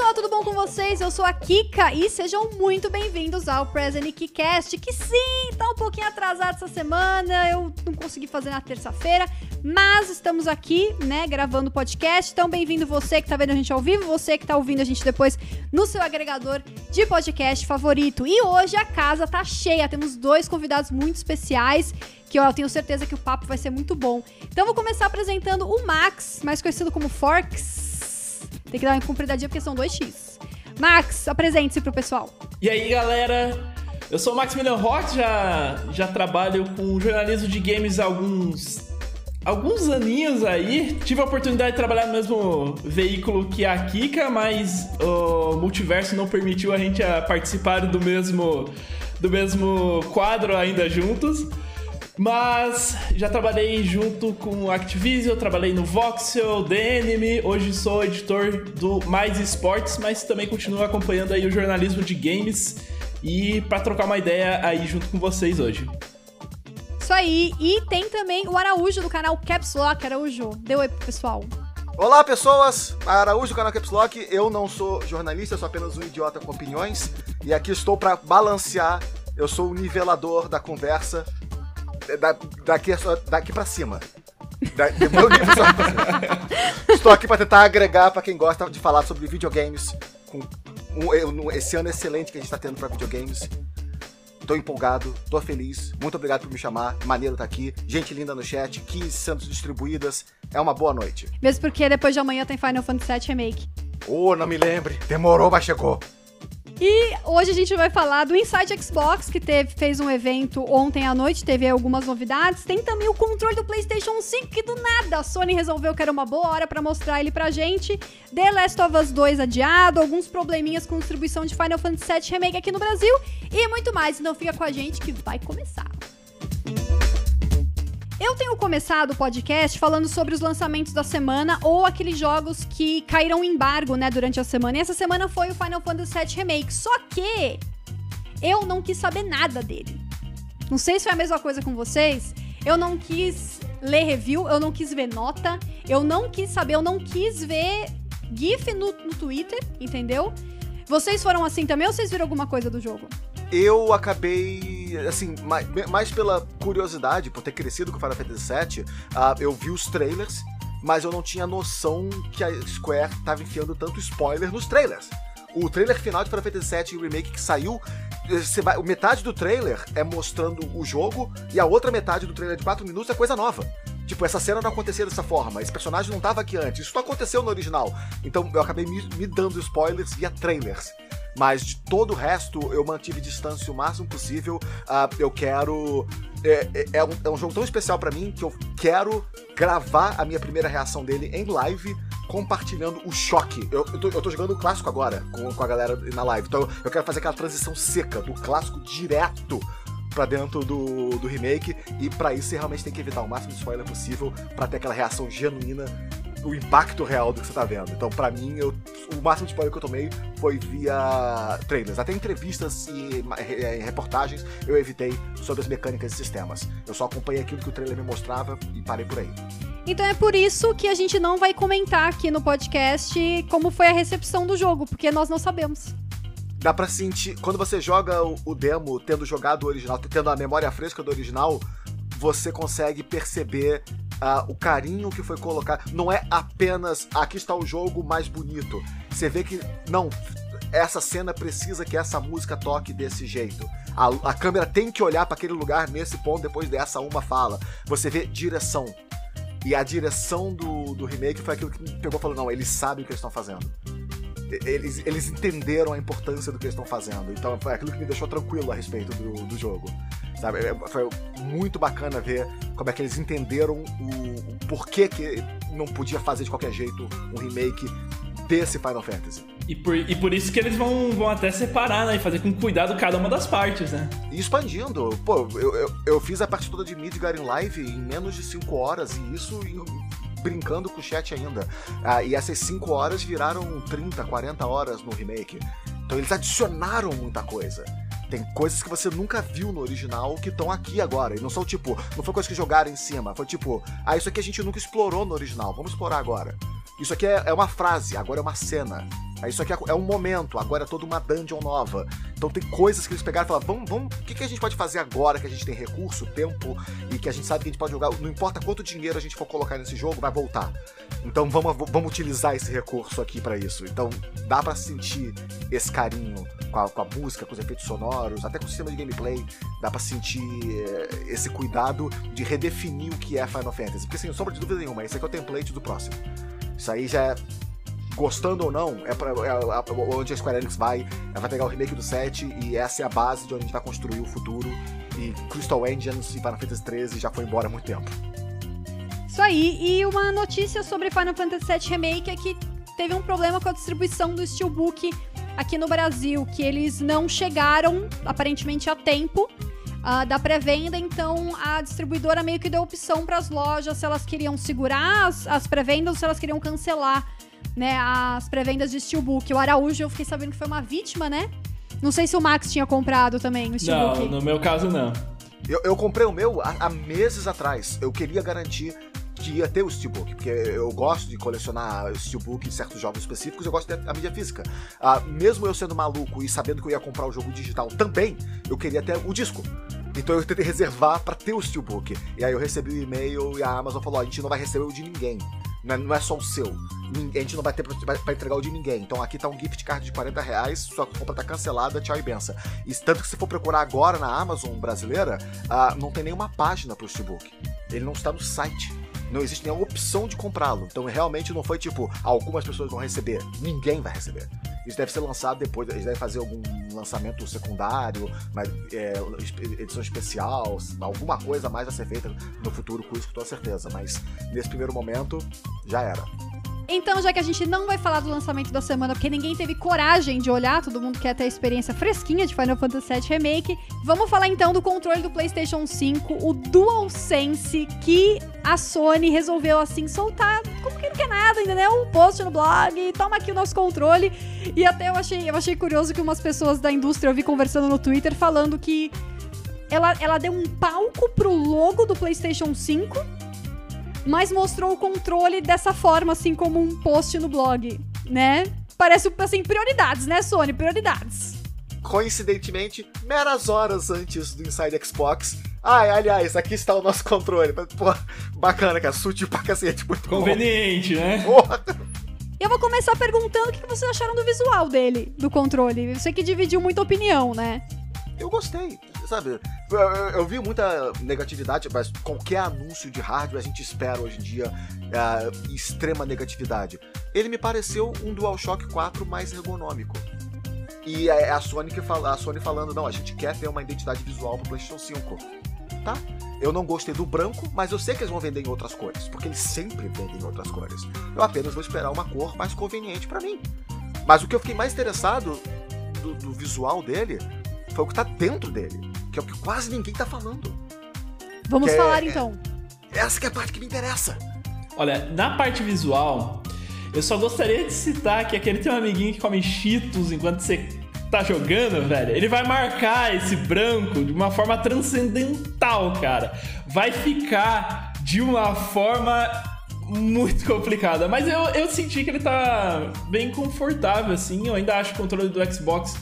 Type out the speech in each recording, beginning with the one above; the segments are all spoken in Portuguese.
pessoal, tudo bom com vocês? Eu sou a Kika e sejam muito bem-vindos ao Present Kicast, que sim, tá um pouquinho atrasado essa semana, eu não consegui fazer na terça-feira, mas estamos aqui, né, gravando o podcast. Então, bem-vindo você que tá vendo a gente ao vivo, você que tá ouvindo a gente depois no seu agregador de podcast favorito. E hoje a casa tá cheia, temos dois convidados muito especiais que eu tenho certeza que o papo vai ser muito bom. Então, vou começar apresentando o Max, mais conhecido como Forks. Tem que dar uma compridadinha porque são 2x. Max, apresente-se pro pessoal. E aí, galera? Eu sou o Maximilian Rock, já, já trabalho com jornalismo de games há alguns alguns aninhos aí. Tive a oportunidade de trabalhar no mesmo veículo que a Kika, mas o multiverso não permitiu a gente participar do mesmo do mesmo quadro ainda juntos. Mas já trabalhei junto com Activision, trabalhei no Voxel, The Enemy, hoje sou editor do Mais Esportes, mas também continuo acompanhando aí o jornalismo de games. E para trocar uma ideia aí junto com vocês hoje. Isso aí, e tem também o Araújo do canal Caps Lock, Araújo, deu aí pro pessoal. Olá pessoas, Araújo do canal Caps Lock, eu não sou jornalista, sou apenas um idiota com opiniões. E aqui estou para balancear, eu sou o nivelador da conversa da, daqui, daqui pra cima. Da, meu nível só pra cima. Estou aqui para tentar agregar para quem gosta de falar sobre videogames. Com um, um, esse ano excelente que a gente está tendo para videogames. Tô empolgado, tô feliz. Muito obrigado por me chamar. Maneiro tá aqui. Gente linda no chat, 15 sendo distribuídas. É uma boa noite. Mesmo porque depois de amanhã tem Final Fantasy VII Remake. Oh, não me lembre. Demorou, mas chegou. E hoje a gente vai falar do Inside Xbox, que teve, fez um evento ontem à noite, teve algumas novidades. Tem também o controle do PlayStation 5, que do nada a Sony resolveu que era uma boa hora para mostrar ele pra gente. The Last of Us 2 adiado, alguns probleminhas com distribuição de Final Fantasy VII Remake aqui no Brasil e muito mais. Então fica com a gente que vai começar. Eu tenho começado o podcast falando sobre os lançamentos da semana ou aqueles jogos que caíram em embargo, né, durante a semana. E essa semana foi o Final Fantasy VII Remake. Só que eu não quis saber nada dele. Não sei se foi a mesma coisa com vocês. Eu não quis ler review, eu não quis ver nota, eu não quis saber, eu não quis ver GIF no, no Twitter, entendeu? Vocês foram assim também ou vocês viram alguma coisa do jogo? Eu acabei, assim, mais, mais, pela curiosidade, por ter crescido com Final Fantasy VII, uh, eu vi os trailers, mas eu não tinha noção que a Square tava enfiando tanto spoiler nos trailers. O trailer final de Final Fantasy VII Remake que saiu, você vai, metade do trailer é mostrando o jogo e a outra metade do trailer de 4 minutos é coisa nova. Tipo, essa cena não acontecia dessa forma, esse personagem não tava aqui antes, isso não aconteceu no original. Então eu acabei me, me dando spoilers via trailers. Mas de todo o resto, eu mantive distância o máximo possível. Uh, eu quero. É, é, é, um, é, um, jogo tão especial para mim que eu quero gravar a minha primeira reação dele em live, compartilhando o choque. Eu, eu, tô, eu tô jogando o clássico agora com, com a galera na live. Então eu quero fazer aquela transição seca do clássico direto para dentro do, do remake e para isso você realmente tem que evitar o máximo de spoiler possível para ter aquela reação genuína o impacto real do que você tá vendo. Então, para mim, eu, o máximo de spoiler que eu tomei foi via trailers. Até entrevistas e reportagens eu evitei sobre as mecânicas e sistemas. Eu só acompanhei aquilo que o trailer me mostrava e parei por aí. Então é por isso que a gente não vai comentar aqui no podcast como foi a recepção do jogo, porque nós não sabemos dá pra sentir. Quando você joga o, demo, tendo jogado o original, tendo a memória fresca do original, você consegue perceber uh, o carinho que foi colocado. Não é apenas aqui está o jogo mais bonito. Você vê que não, essa cena precisa que essa música toque desse jeito. A, a câmera tem que olhar para aquele lugar nesse ponto depois dessa uma fala. Você vê direção. E a direção do, do remake foi aquilo que pegou e falou: não, eles sabem o que eles estão fazendo. Eles, eles entenderam a importância do que eles estão fazendo. Então foi aquilo que me deixou tranquilo a respeito do, do jogo. Sabe? É, foi muito bacana ver como é que eles entenderam o, o porquê que não podia fazer de qualquer jeito um remake desse Final Fantasy. E por, e por isso que eles vão, vão até separar, né? E fazer com cuidado cada uma das partes, né? E expandindo. Pô, eu, eu, eu fiz a parte toda de Midgar em live em menos de 5 horas, e isso em, brincando com o chat ainda. Ah, e essas 5 horas viraram 30, 40 horas no remake. Então eles adicionaram muita coisa. Tem coisas que você nunca viu no original que estão aqui agora. E não são tipo, não foi coisa que jogaram em cima. Foi tipo, ah, isso aqui a gente nunca explorou no original, vamos explorar agora. Isso aqui é, é uma frase, agora é uma cena. Isso aqui é, é um momento, agora é toda uma dungeon nova. Então tem coisas que eles pegaram e falaram, vamos, vamos, o que, que a gente pode fazer agora que a gente tem recurso, tempo e que a gente sabe que a gente pode jogar, não importa quanto dinheiro a gente for colocar nesse jogo, vai voltar. Então vamos, vamos utilizar esse recurso aqui para isso. Então dá para sentir esse carinho com a, com a, música, com os efeitos sonoros, até com o sistema de gameplay, dá para sentir eh, esse cuidado de redefinir o que é Final Fantasy. Porque sem sombra de dúvida nenhuma, esse aqui é o template do próximo. Isso aí já é gostando ou não, é, pra, é, é onde a Square Enix vai. Ela vai pegar o remake do 7 e essa é a base de onde a gente vai construir o futuro. E Crystal Engines e Final Fantasy 13 já foi embora há muito tempo. Isso aí, e uma notícia sobre Final Fantasy VII Remake é que teve um problema com a distribuição do Steelbook aqui no Brasil, que eles não chegaram, aparentemente, a tempo uh, da pré-venda, então a distribuidora meio que deu opção para as lojas se elas queriam segurar as, as pré-vendas ou se elas queriam cancelar né, as pré-vendas de Steelbook. O Araújo, eu fiquei sabendo que foi uma vítima, né? Não sei se o Max tinha comprado também o Steelbook. Não, no meu caso não. Eu, eu comprei o meu há, há, meses atrás. Eu queria garantir que ia ter o Steelbook, porque eu gosto de colecionar Steelbook em certos jogos específicos, eu gosto da mídia física. Ah, mesmo eu sendo maluco e sabendo que eu ia comprar o jogo digital também, eu queria ter o disco. Então eu tentei reservar para ter o Steelbook. E aí eu recebi o um e-mail e a Amazon falou: a gente não vai receber o de ninguém. Não é, não é só o seu. A gente não vai ter pra, entregar o de ninguém. Então aqui tá um gift card de 40 reais, sua compra tá cancelada, tchau e benção. E tanto que se for procurar agora na Amazon brasileira, uh, não tem nenhuma página pro Steelbook. Ele não está no site. Não existe nenhuma opção de comprá-lo. Então realmente não foi tipo, algumas pessoas vão receber. Ninguém vai receber. Isso deve ser lançado depois, eles devem fazer algum lançamento secundário, mas, é, edição especial, alguma coisa mais a ser feita no futuro com isso, com toda certeza. Mas nesse primeiro momento, já era. Então, já que a gente não vai falar do lançamento da semana, porque ninguém teve coragem de olhar, todo mundo quer ter a experiência fresquinha de Final Fantasy VII Remake, vamos falar então do controle do PlayStation 5, o DualSense, que a Sony resolveu assim soltar, como que não quer nada, entendeu? Um post no blog, toma aqui o nosso controle. E até eu achei, eu achei curioso que umas pessoas da indústria eu vi conversando no Twitter falando que ela, ela deu um palco pro logo do PlayStation 5 mas mostrou o controle dessa forma, assim como um post no blog, né? Parece, assim, prioridades, né, Sony? Prioridades. Coincidentemente, meras horas antes do Inside Xbox, Ai, aliás, aqui está o nosso controle. Pô, bacana, cara. Sutil pra cacete. Muito Conveniente, bom. né? Porra. Eu vou começar perguntando o que vocês acharam do visual dele, do controle. Eu sei que dividiu muita opinião, né? Eu gostei sabe? Eu, eu, eu, vi muita negatividade, mas qualquer anúncio de hardware a gente espera hoje em dia uh, extrema negatividade. Ele me pareceu um DualShock 4 mais ergonômico. E é a Sony, que fala, a Sony falando, não, a gente quer ter uma identidade visual pro PlayStation 5. Tá? Eu não gostei do branco, mas eu sei que eles vão vender em outras cores, porque eles sempre vendem em outras cores. Eu apenas vou esperar uma cor mais conveniente para mim. Mas o que eu fiquei mais interessado do, do visual dele foi o que tá dentro dele que é o que quase ninguém tá falando. Vamos falar é, então. Essa que é a parte que me interessa. Olha, na parte visual, eu só gostaria de citar que aquele teu amiguinho que come cheetos enquanto você tá jogando, velho, ele vai marcar esse branco de uma forma transcendental, cara. Vai ficar de uma forma muito complicada. Mas eu, eu senti que ele tá bem confortável, assim. Eu ainda acho o controle do Xbox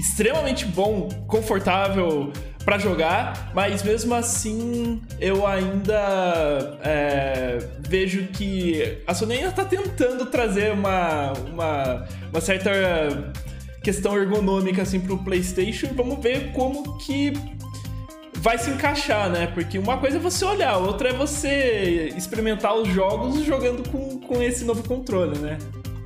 extremamente bom, confortável para jogar, mas mesmo assim eu ainda é, vejo que a Sony ainda tá tentando trazer uma, uma, uma certa questão ergonômica assim pro PlayStation. Vamos ver como que vai se encaixar, né? Porque uma coisa é você olhar, outra é você experimentar os jogos jogando com, com esse novo controle, né?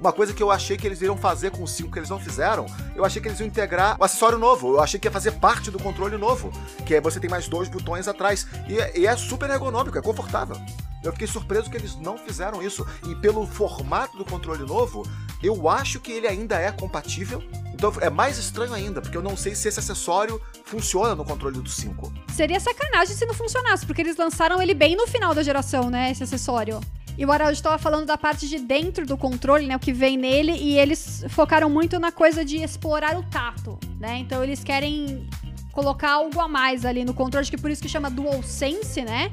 Uma coisa que eu achei que eles iriam fazer com o 5 que eles não fizeram, eu achei que eles iam integrar o acessório novo. Eu achei que ia fazer parte do controle novo. Que é você tem mais dois botões atrás. E, é, e é super ergonômico, é confortável. Eu fiquei surpreso que eles não fizeram isso. E pelo formato do controle novo, eu acho que ele ainda é compatível. Então é mais estranho ainda, porque eu não sei se esse acessório funciona no controle do 5. Seria sacanagem se não funcionasse, porque eles lançaram ele bem no final da geração, né? Esse acessório. E o Araújo estava falando da parte de dentro do controle, né? O que vem nele, e eles focaram muito na coisa de explorar o tato, né? Então eles querem colocar algo a mais ali no controle, que por isso que chama DualSense, né?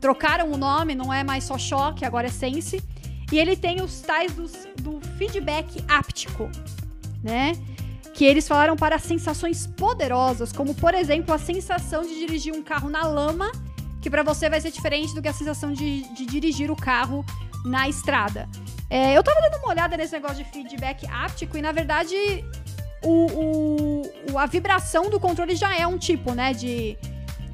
Trocaram o nome, não é mais só choque, agora é Sense. E ele tem os tais dos, do feedback áptico, né? Que eles falaram para sensações poderosas, como por exemplo a sensação de dirigir um carro na lama, que para você vai ser diferente do que a sensação de, de dirigir o carro na estrada. É, eu tava dando uma olhada nesse negócio de feedback áptico e na verdade o, o, a vibração do controle já é um tipo, né, de,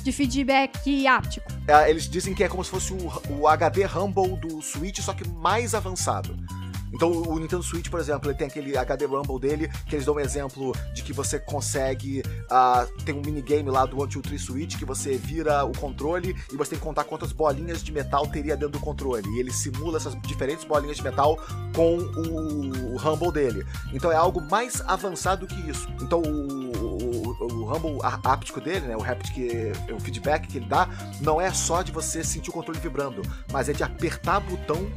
de feedback áptico. É, eles dizem que é como se fosse o, o HD Rumble do Switch, só que mais avançado. Então o Nintendo Switch, por exemplo, ele tem aquele HD Rumble dele, que eles dão um exemplo de que você consegue. Uh, tem um minigame lá do 1, 2, 3 Switch que você vira o controle e você tem que contar quantas bolinhas de metal teria dentro do controle. E ele simula essas diferentes bolinhas de metal com o, o Rumble dele. Então é algo mais avançado que isso. Então o, o, Rumble áptico dele, né, o haptic, o feedback que ele dá, não é só de você sentir o controle vibrando, mas é de apertar botão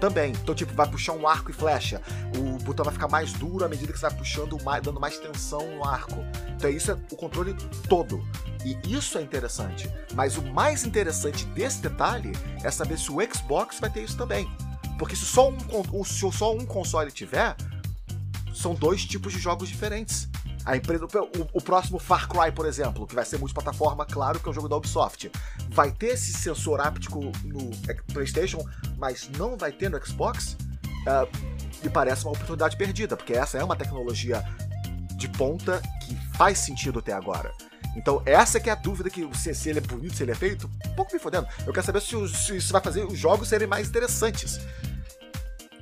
também. Então, tipo, vai puxar um arco e flecha. O botão vai ficar mais duro à medida que você vai puxando, dando mais tensão no arco. Então, isso é o controle todo. E isso é interessante. Mas o mais interessante desse detalhe é saber se o Xbox vai ter isso também. Porque se só um, se só um console tiver, são dois tipos de jogos diferentes. A empresa, o, o, próximo Far Cry, por exemplo, que vai ser multiplataforma, claro que é um jogo da Ubisoft, vai ter esse sensor áptico no PlayStation, mas não vai ter no Xbox? Uh, me parece uma oportunidade perdida, porque essa é uma tecnologia de ponta que faz sentido até agora. Então, essa que é a dúvida que se, se ele é bonito, se ele é feito, um pouco me fodendo. Eu quero saber se, se isso vai fazer os jogos serem mais interessantes.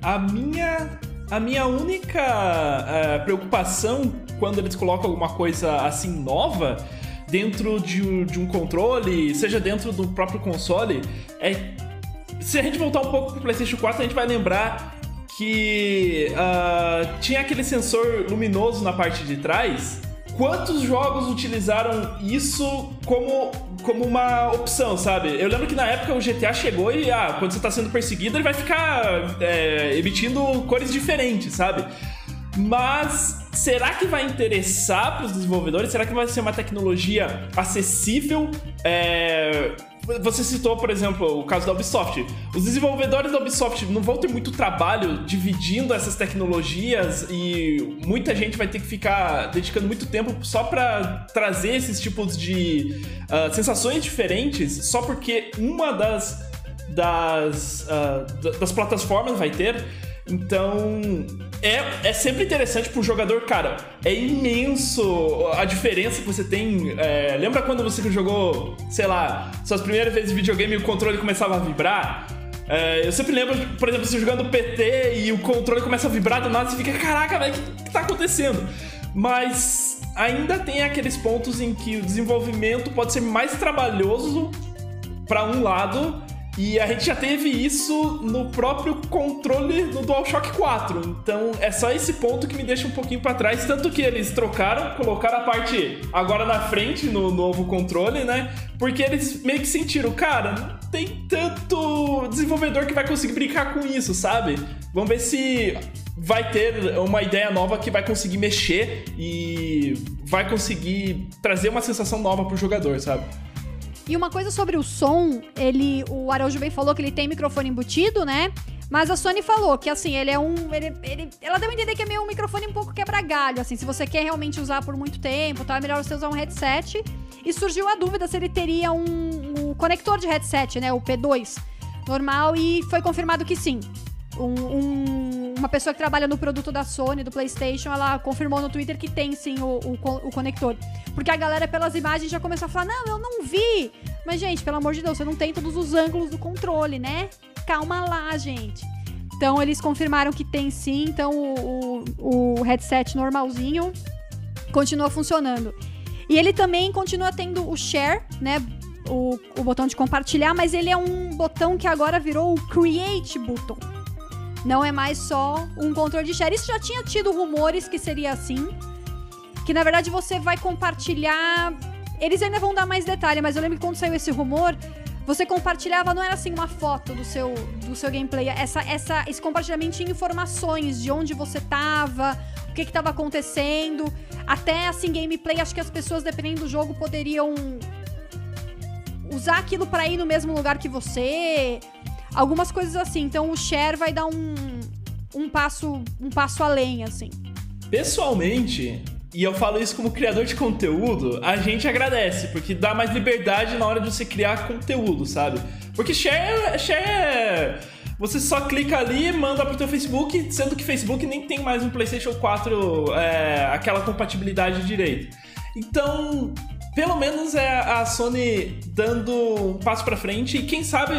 A minha a minha única uh, preocupação quando eles colocam alguma coisa assim nova dentro de, de, um controle, seja dentro do próprio console, é. Se a gente voltar um pouco pro PlayStation 4, a gente vai lembrar que uh, tinha aquele sensor luminoso na parte de trás quantos jogos utilizaram isso como, como uma opção, sabe? Eu lembro que na época o GTA chegou e, ah, quando você tá sendo perseguido, ele vai ficar é, emitindo cores diferentes, sabe? Mas será que vai interessar para os desenvolvedores? Será que vai ser uma tecnologia acessível? É você citou, por exemplo, o caso da Ubisoft. Os desenvolvedores da Ubisoft não vão ter muito trabalho dividindo essas tecnologias e muita gente vai ter que ficar dedicando muito tempo só para trazer esses tipos de uh, sensações diferentes, só porque uma das das, uh, das plataformas vai ter. Então, é, é sempre interessante pro jogador, cara. É imenso a diferença que você tem. É, lembra quando você jogou, sei lá, suas primeiras vezes de videogame e o controle começava a vibrar? É, eu sempre lembro, por exemplo, você jogando PT e o controle começa a vibrar do nada e fica, caraca, velho, o que, que tá acontecendo? Mas ainda tem aqueles pontos em que o desenvolvimento pode ser mais trabalhoso para um lado e a gente já teve isso no próprio controle no DualShock 4. Então é só esse ponto que me deixa um pouquinho para trás. Tanto que eles trocaram, colocaram a parte agora na frente no novo controle, né? Porque eles meio que sentiram, cara, não tem tanto desenvolvedor que vai conseguir brincar com isso, sabe? Vamos ver se vai ter uma ideia nova que vai conseguir mexer e vai conseguir trazer uma sensação nova pro jogador, sabe? E uma coisa sobre o som, ele, o Araújo bem falou que ele tem microfone embutido, né? Mas a Sony falou que, assim, ele é um. Ele, ele, ela deu a entender que é meio um microfone um pouco quebra-galho. Assim, se você quer realmente usar por muito tempo, tá? É melhor você usar um headset. E surgiu a dúvida se ele teria um, um conector de headset, né? O P2 normal. E foi confirmado que sim um, um, uma pessoa que trabalha no produto da Sony, do PlayStation, ela confirmou no Twitter que tem sim o, o, o, conector. Porque a galera, pelas imagens, já começou a falar: não, eu não vi. Mas, gente, pelo amor de Deus, você não tem todos os ângulos do controle, né? Calma lá, gente. Então, eles confirmaram que tem sim. Então, o, o, o headset normalzinho continua funcionando. E ele também continua tendo o share, né? O, o botão de compartilhar, mas ele é um botão que agora virou o Create Button. Não é mais só um controle de share. Isso já tinha tido rumores que seria assim. Que na verdade você vai compartilhar. Eles ainda vão dar mais detalhe, mas eu lembro que quando saiu esse rumor, você compartilhava, não era assim uma foto do seu, do seu gameplay. Essa, essa, esse compartilhamento tinha informações de onde você tava, o que estava acontecendo. Até assim, gameplay, acho que as pessoas, dependendo do jogo, poderiam usar aquilo para ir no mesmo lugar que você Algumas coisas assim. Então o share vai dar um, um passo um passo além, assim. Pessoalmente, e eu falo isso como criador de conteúdo, a gente agradece, porque dá mais liberdade na hora de você criar conteúdo, sabe? Porque share, share é... Você só clica ali, manda pro teu Facebook, sendo que Facebook nem tem mais um PlayStation 4 é, aquela compatibilidade direito. Então, pelo menos é a Sony dando um passo para frente e quem sabe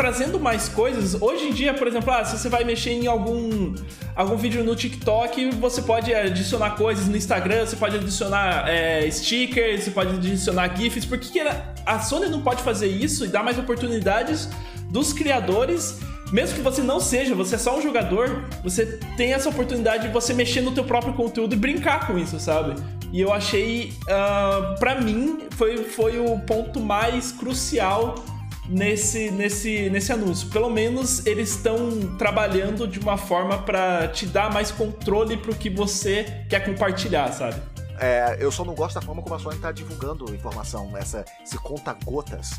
trazendo mais coisas. Hoje em dia, por exemplo, ah, se você vai mexer em algum, algum vídeo no TikTok, você pode adicionar coisas no Instagram, você pode adicionar é, stickers, você pode adicionar GIFs. Por que, que a Sony não pode fazer isso e dar mais oportunidades dos criadores? Mesmo que você não seja, você é só um jogador, você tem essa oportunidade de você mexer no teu próprio conteúdo e brincar com isso, sabe? E eu achei, uh, para mim, foi, foi o ponto mais crucial nesse, nesse, nesse anúncio. Pelo menos eles estão trabalhando de uma forma para te dar mais controle pro que você quer compartilhar, sabe? É, eu só não gosto da forma como a Sony tá divulgando informação, essa, esse conta-gotas.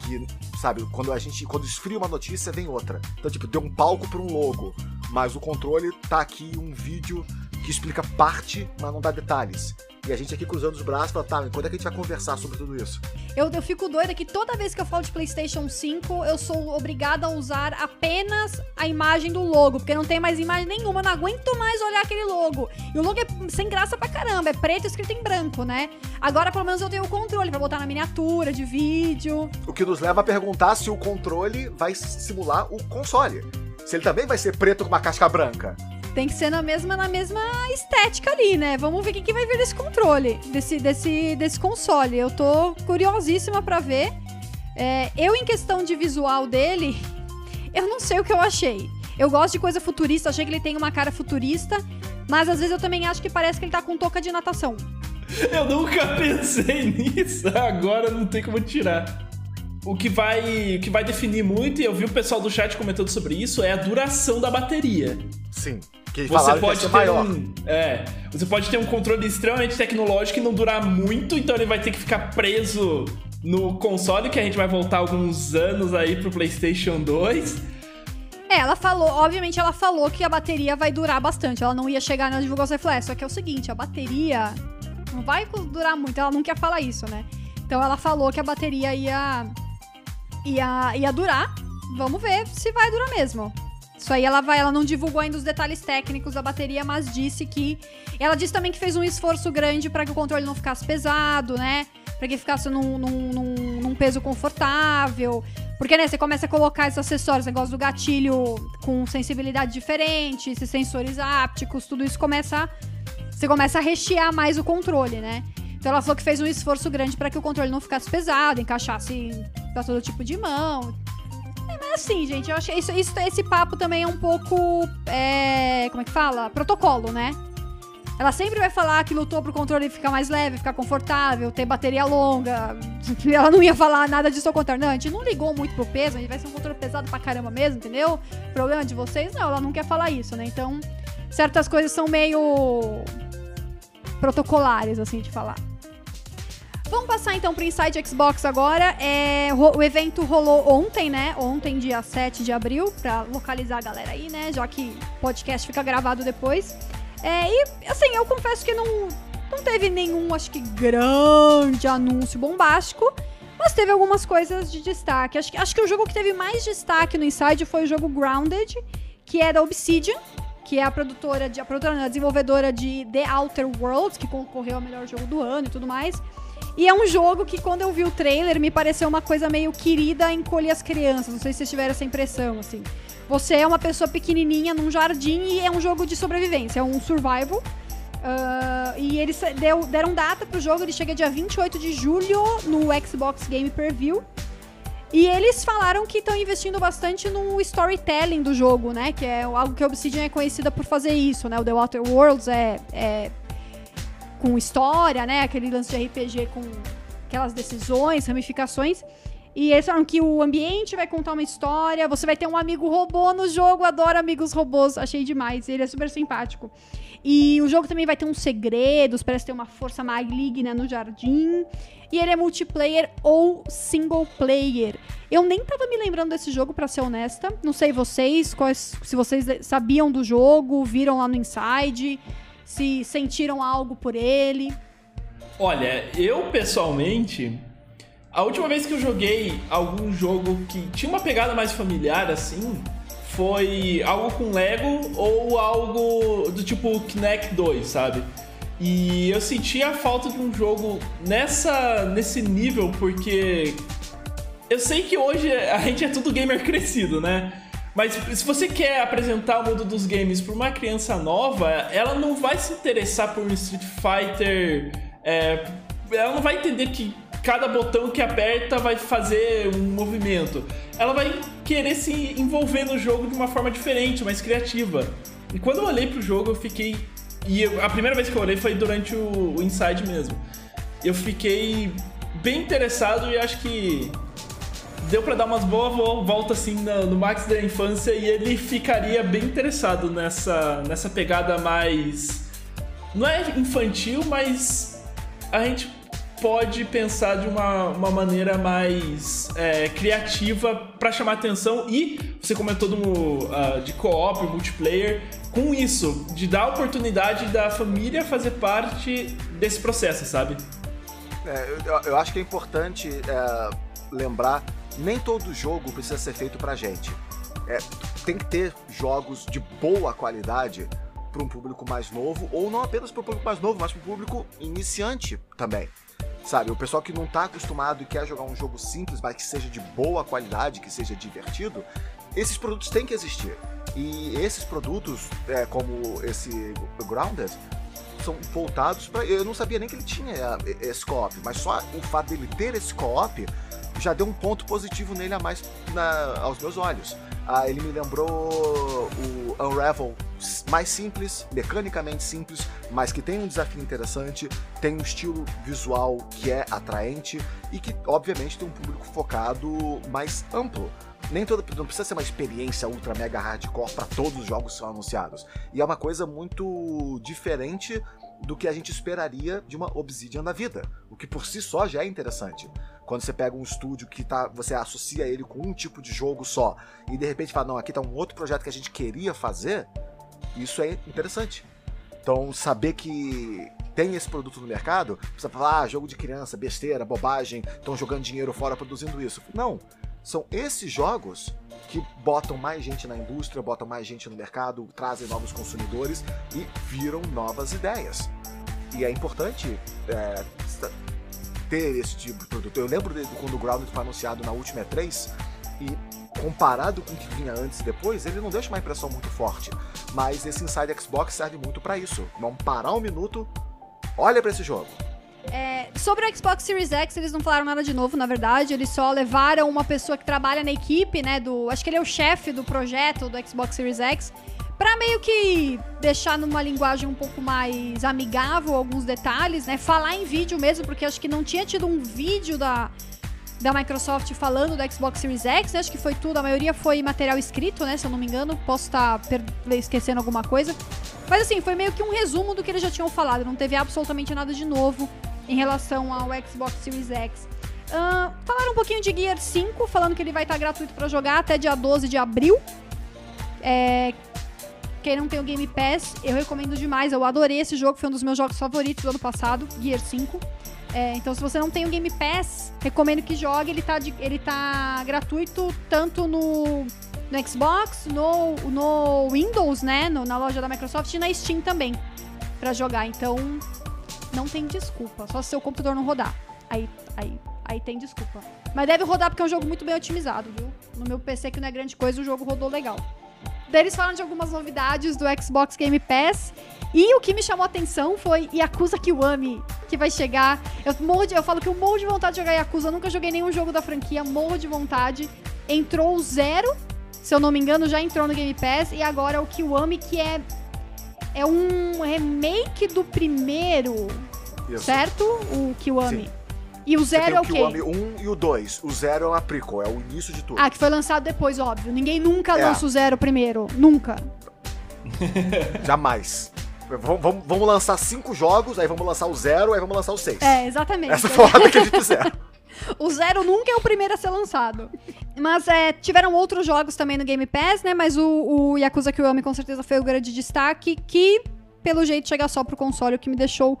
Que, sabe, quando a gente. Quando esfria uma notícia, vem outra. Então, tipo, deu um palco pra um logo. Mas o controle tá aqui um vídeo que explica parte, mas não dá detalhes. E a gente aqui cruzando os braços fala, tá, quando é que a gente vai conversar sobre tudo isso? Eu, eu fico doida que toda vez que eu falo de PlayStation 5, eu sou obrigada a usar apenas a imagem do logo, porque não tem mais imagem nenhuma, eu não aguento mais olhar aquele logo. E o logo é sem graça pra caramba, é preto escrito em branco, né? Agora pelo menos eu tenho o controle para botar na miniatura de vídeo. O que nos leva a perguntar se o controle vai simular o console. Se ele também vai ser preto com uma casca branca. Tem que ser na mesma, na mesma estética ali, né? Vamos ver o que, que vai vir desse controle, desse, desse, desse console. Eu tô curiosíssima para ver. É, eu, em questão de visual dele, eu não sei o que eu achei. Eu gosto de coisa futurista, achei que ele tem uma cara futurista, mas às vezes eu também acho que parece que ele tá com touca de natação. Eu nunca pensei nisso, agora não tem como tirar. O que vai, o que vai definir muito, e eu vi o pessoal do chat comentando sobre isso, é a duração da bateria. Sim. Que você pode ter maior. um, é, você pode ter um controle extremamente tecnológico e não durar muito, então ele vai ter que ficar preso no console que a gente vai voltar alguns anos aí pro PlayStation 2. É, ela falou, obviamente ela falou que a bateria vai durar bastante. Ela não ia chegar na divulgação e falar, é, só que é o seguinte, a bateria não vai durar muito. Ela não quer falar isso, né? Então ela falou que a bateria ia ia ia durar. Vamos ver se vai durar mesmo. Isso aí ela vai, ela não divulgou ainda os detalhes técnicos da bateria, mas disse que ela disse também que fez um esforço grande para que o controle não ficasse pesado, né? Para que ficasse num, num, num, num, peso confortável. Porque, né, você começa a colocar esses acessórios, negócio do gatilho com sensibilidade diferente, esses sensores ápticos, tudo isso começa. Você começa a rechear mais o controle, né? Então ela falou que fez um esforço grande para que o controle não ficasse pesado, encaixasse para todo tipo de mão é assim, gente, eu achei isso, isso, esse papo também é um pouco. É, como é que fala? Protocolo, né? Ela sempre vai falar que lutou pro controle ficar mais leve, ficar confortável, ter bateria longa. Ela não ia falar nada disso ao contrário. Não, a gente não ligou muito pro peso, a gente vai ser um controle pesado pra caramba mesmo, entendeu? Problema de vocês? Não, ela não quer falar isso, né? Então, certas coisas são meio protocolares, assim, de falar. Vamos passar então pro Inside Xbox agora. É, o evento rolou ontem, né? Ontem, dia 7 de abril, pra localizar a galera aí, né? Já que o podcast fica gravado depois. É, e, assim, eu confesso que não, não teve nenhum, acho que, grande anúncio bombástico. Mas teve algumas coisas de destaque. Acho que, acho que o jogo que teve mais destaque no Inside foi o jogo Grounded, que é da Obsidian, que é a produtora, de, a produtora, a desenvolvedora de The Outer Worlds, que concorreu ao melhor jogo do ano e tudo mais. E é um jogo que, quando eu vi o trailer, me pareceu uma coisa meio querida encolher as crianças. Não sei se vocês tiveram essa impressão, assim. Você é uma pessoa pequenininha num jardim e é um jogo de sobrevivência, é um survival. Uh, e eles deu, deram data pro jogo, ele chega dia 28 de julho no Xbox Game Preview. E eles falaram que estão investindo bastante no storytelling do jogo, né? Que é algo que a Obsidian é conhecida por fazer isso, né? O The Water Worlds é, é com história, né? Aquele lance de RPG com aquelas decisões, ramificações. E eles falaram que o ambiente vai contar uma história, você vai ter um amigo robô no jogo, adoro amigos robôs, achei demais, ele é super simpático. E o jogo também vai ter uns segredos, parece ter uma força maligna no jardim. E ele é multiplayer ou single player. Eu nem tava me lembrando desse jogo, para ser honesta. Não sei vocês, quais, se vocês sabiam do jogo, viram lá no Inside, se sentiram algo por ele. Olha, eu pessoalmente a última vez que eu joguei algum jogo que tinha uma pegada mais familiar assim, foi algo com Lego ou algo do tipo Kinect 2, sabe? E eu senti a falta de um jogo nessa nesse nível porque eu sei que hoje a gente é tudo gamer crescido, né? Mas se você quer apresentar o mundo dos games para uma criança nova, ela não vai se interessar por um Street Fighter. É, ela não vai entender que cada botão que aperta vai fazer um movimento. Ela vai querer se envolver no jogo de uma forma diferente, mais criativa. E quando eu olhei pro jogo, eu fiquei. E eu, a primeira vez que eu olhei foi durante o, o Inside mesmo. Eu fiquei bem interessado e acho que deu para dar umas boas voltas assim no, no, Max da infância e ele ficaria bem interessado nessa, nessa pegada mais. Não é infantil, mas a gente pode pensar de uma, uma maneira mais é, criativa para chamar atenção e você comentou do, uh, de co-op, multiplayer, com isso, de dar a oportunidade da família fazer parte desse processo, sabe? É, eu, eu, acho que é importante é, lembrar, nem todo jogo precisa ser feito pra gente. É, tem que ter jogos de boa qualidade para um público mais novo, ou não apenas para o público mais novo, mas para o público iniciante também. Sabe, o pessoal que não tá acostumado e quer jogar um jogo simples, mas que seja de boa qualidade, que seja divertido, esses produtos têm que existir. E esses produtos, é, como esse Grounded, são voltados para. Eu não sabia nem que ele tinha é, esse co-op, mas só o fato dele ter esse co-op já deu um ponto positivo nele a mais na, aos meus olhos. Ah, ele me lembrou o Unravel mais simples, mecanicamente simples, mas que tem um desafio interessante, tem um estilo visual que é atraente e que, obviamente, tem um público focado mais amplo. Nem toda, não precisa ser uma experiência ultra mega hardcore para todos os jogos que são anunciados. E é uma coisa muito diferente do que a gente esperaria de uma Obsidian da vida, o que por si só já é interessante. Quando você pega um estúdio que tá, você associa ele com um tipo de jogo só e de repente fala, não, aqui tá um outro projeto que a gente queria fazer, isso é interessante. Então, saber que tem esse produto no mercado, você falar, ah, jogo de criança, besteira, bobagem, estão jogando dinheiro fora produzindo isso. Não. São esses jogos que botam mais gente na indústria, botam mais gente no mercado, trazem novos consumidores e viram novas ideias. E é importante é, ter esse tipo de produto. Eu lembro de quando o Grounded foi anunciado na última E3 e comparado com o que vinha antes e depois, ele não deixa uma impressão muito forte. Mas esse Inside Xbox serve muito para isso. Vamos parar um minuto, olha para esse jogo. É, sobre o Xbox Series X, eles não falaram nada de novo, na verdade. Eles só levaram uma pessoa que trabalha na equipe, né? Do, acho que ele é o chefe do projeto do Xbox Series X. Pra meio que deixar numa linguagem um pouco mais amigável alguns detalhes, né? Falar em vídeo mesmo, porque acho que não tinha tido um vídeo da, da Microsoft falando do Xbox Series X, né? acho que foi tudo, a maioria foi material escrito, né? Se eu não me engano, posso estar esquecendo alguma coisa. Mas assim, foi meio que um resumo do que eles já tinham falado, não teve absolutamente nada de novo em relação ao Xbox Series X. Uh, falaram um pouquinho de Gear 5, falando que ele vai estar gratuito para jogar até dia 12 de abril. É, quem não tem o Game Pass, eu recomendo demais. Eu adorei esse jogo, foi um dos meus jogos favoritos do ano passado, Gear 5. É, então, se você não tem o Game Pass, recomendo que jogue. Ele tá, de, ele tá gratuito tanto no, no Xbox, no, no Windows, né? No, na loja da Microsoft e na Steam também. para jogar. Então, não tem desculpa. Só se seu computador não rodar. Aí, aí, aí tem desculpa. Mas deve rodar porque é um jogo muito bem otimizado, viu? No meu PC, que não é grande coisa, o jogo rodou legal. Daí eles falam de algumas novidades do Xbox Game Pass. E o que me chamou a atenção foi Yakuza Kiwami, que vai chegar. Eu, morro de, eu falo que eu morro de vontade de jogar Yakuza. Eu nunca joguei nenhum jogo da franquia, morro de vontade. Entrou o zero, se eu não me engano, já entrou no Game Pass. E agora o Kiwami, que é. É um remake do primeiro. Isso. Certo? O Kiwami. Sim. E o zero é o quê? o Kiwami 1 e o 2. O 0 é uma prequel, é o início de tudo. Ah, que foi lançado depois, óbvio. Ninguém nunca É. lança o zero primeiro. Nunca. Jamais. Vamos, vamos- vamos lançar cinco jogos, aí vamos lançar o 0, aí vamos lançar o 6. É, exatamente. Essa foi a que a gente fizer. O Zero nunca é o primeiro a ser lançado. Mas é, tiveram outros jogos também no Game Pass, né? Mas o, o Yakuza Kiwami com certeza foi o grande destaque, que pelo jeito chega só pro console, o que me deixou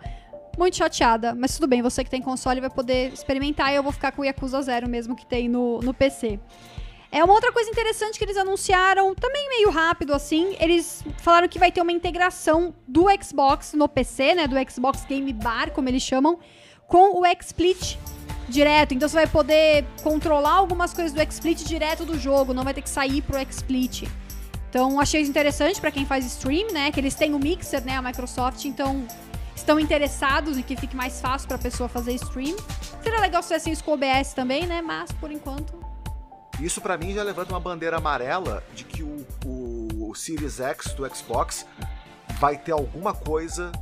muito chateada. Mas tudo bem, você que tem console vai poder experimentar e eu vou ficar com o Yakuza Zero mesmo que tem no, no PC. É uma outra coisa interessante que eles anunciaram, também meio rápido assim, eles falaram que vai ter uma integração do Xbox no PC, né, do Xbox Game Bar, como eles chamam, com o XSplit direto. Então você vai poder controlar algumas coisas do XSplit direto do jogo, não vai ter que sair pro XSplit. Então achei interessante pra quem faz stream, né, que eles têm o Mixer, né, a Microsoft, então estão interessados em que fique mais fácil pra pessoa fazer stream. Seria legal se tivessem isso com o OBS também, né, mas por enquanto Isso pra mim já levanta uma bandeira amarela de que o, o, o Series X do Xbox vai ter alguma coisa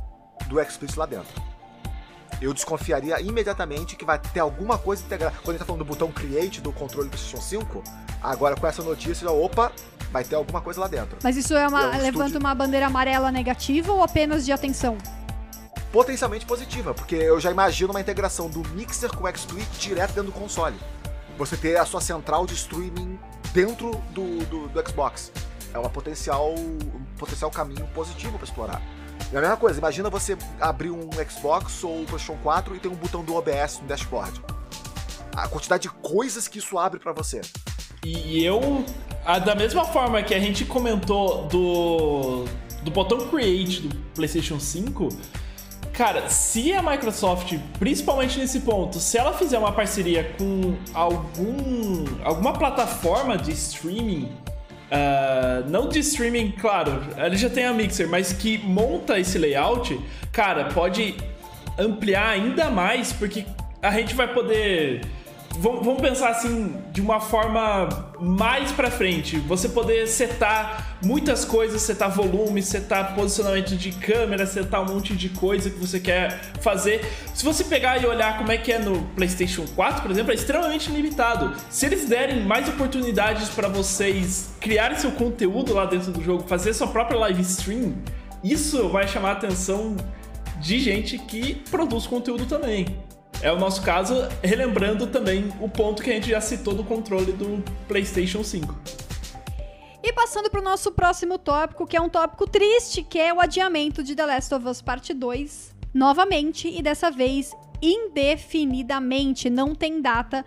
do XSplit lá dentro. Eu desconfiaria imediatamente que vai ter alguma coisa integrada. Quando a gente tá falando do botão Create do controle do PlayStation 5, agora com essa notícia, já, opa, vai ter alguma coisa lá dentro. Mas isso é uma, É um levanta estúdio- uma bandeira amarela negativa ou apenas de atenção? Potencialmente positiva, porque eu já imagino uma integração do Mixer com o XSplit direto dentro do console. Você ter a sua central de streaming dentro do, do, do Xbox. É uma potencial, um potencial caminho positivo para explorar. E a mesma coisa, imagina você abrir um Xbox ou um PlayStation 4 e tem um botão do OBS no dashboard. A quantidade de coisas que isso abre para você. E eu, da mesma forma que a gente comentou do, do botão Create do PlayStation 5, cara, se a Microsoft, principalmente nesse ponto, se ela fizer uma parceria com algum, alguma plataforma de streaming, ah, não de streaming, claro, ele já tem a Mixer, mas que monta esse layout, cara, pode ampliar ainda mais, porque a gente vai poder. Vamos pensar assim, de uma forma mais pra frente. Você poder setar muitas coisas, setar volume, setar posicionamento de câmera, setar um monte de coisa que você quer fazer. Se você pegar e olhar como é que é no PlayStation 4, por exemplo, é extremamente limitado. Se eles derem mais oportunidades pra vocês criarem seu conteúdo lá dentro do jogo, fazer sua própria live stream, isso vai chamar a atenção de gente que produz conteúdo também. É o nosso caso, relembrando também o ponto que a gente já citou do controle do PlayStation 5. E passando para o nosso próximo tópico, que é um tópico triste, que é o adiamento de The Last of Us Parte 2, novamente, e dessa vez indefinidamente. Não tem data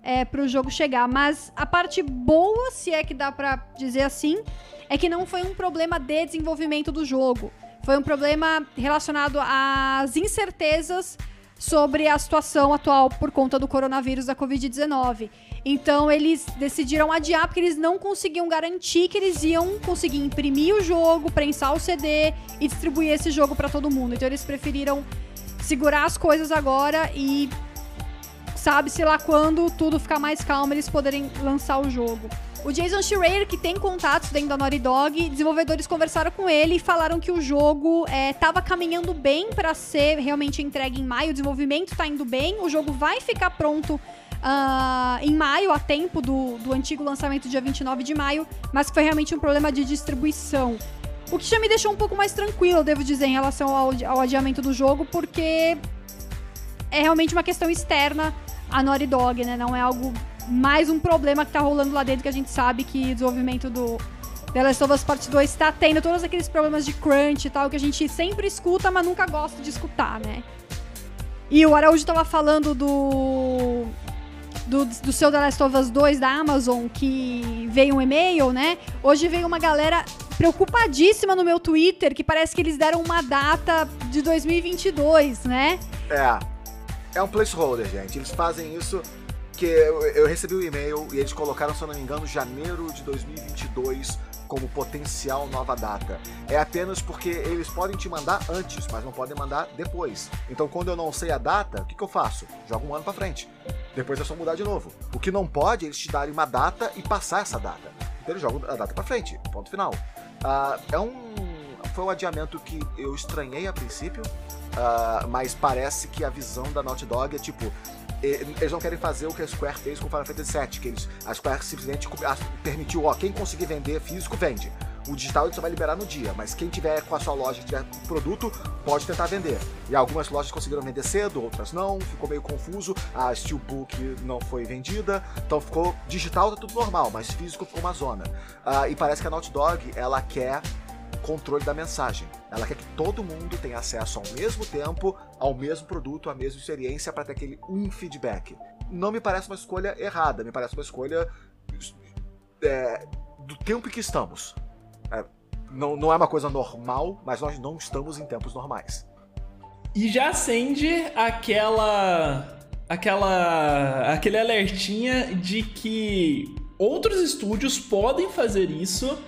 é, para o jogo chegar. Mas a parte boa, se é que dá para dizer assim, é que não foi um problema de desenvolvimento do jogo. Foi um problema relacionado às incertezas sobre a situação atual por conta do coronavírus da Covid-19. Então eles decidiram adiar porque eles não conseguiam garantir que eles iam conseguir imprimir o jogo, prensar o CD e distribuir esse jogo para todo mundo. Então eles preferiram segurar as coisas agora e sabe-se lá quando tudo ficar mais calmo eles poderem lançar o jogo. O Jason Schreier, que tem contatos dentro da Naughty Dog, desenvolvedores conversaram com ele e falaram que o jogo estava caminhando bem para ser realmente entregue em maio. O desenvolvimento está indo bem, o jogo vai ficar pronto ah, em maio, a tempo do, do antigo lançamento, dia 29 de maio, mas foi realmente um problema de distribuição. O que já me deixou um pouco mais tranquilo, devo dizer, em relação ao, ao adiamento do jogo, porque é realmente uma questão externa à Naughty Dog, né? Não é algo mais um problema que tá rolando lá dentro que a gente sabe que o desenvolvimento do The Last of Us Part 2 tá tendo todos aqueles problemas de crunch e tal que a gente sempre escuta, mas nunca gosta de escutar, né? E o Araújo tava falando do do, do seu The Last of Us 2 da Amazon, que veio um e-mail, né? Hoje veio uma galera preocupadíssima no meu Twitter, que parece que eles deram uma data de 2022, né? É. É um placeholder, gente. Eles fazem isso que eu, eu recebi o e-mail e eles colocaram, se eu não me engano, janeiro de 2022 como potencial nova data. É apenas porque eles podem te mandar antes, mas não podem mandar depois. Então, quando eu não sei a data, o que, que eu faço? Jogo um ano pra frente. Depois é só mudar de novo. O que não pode é eles te darem uma data e passar essa data. Então eles jogam a data pra frente. Ponto final. Ah, é um. Foi um adiamento que eu estranhei a princípio, ah, mas parece que a visão da Naughty Dog é tipo. Eles não querem fazer o que a Square fez com o Final Fantasy VII, que eles, a Square simplesmente permitiu, ó, quem conseguir vender físico, vende. O digital só vai liberar no dia, mas quem tiver com a sua loja, tiver produto, pode tentar vender. E algumas lojas conseguiram vender cedo, outras não, ficou meio confuso. A Steelbook não foi vendida, então ficou digital, tá tudo normal, mas físico ficou uma zona. Uh, e parece que a Naughty Dog, ela quer controle da mensagem. Ela quer que todo mundo tenha acesso ao mesmo tempo, ao mesmo produto, à mesma experiência para ter aquele um feedback. Não me parece uma escolha errada, me parece uma escolha é, do tempo em que estamos. É, não, não é uma coisa normal, mas nós não estamos em tempos normais. E já acende aquela. aquela. aquele alertinha de que outros estúdios podem fazer isso.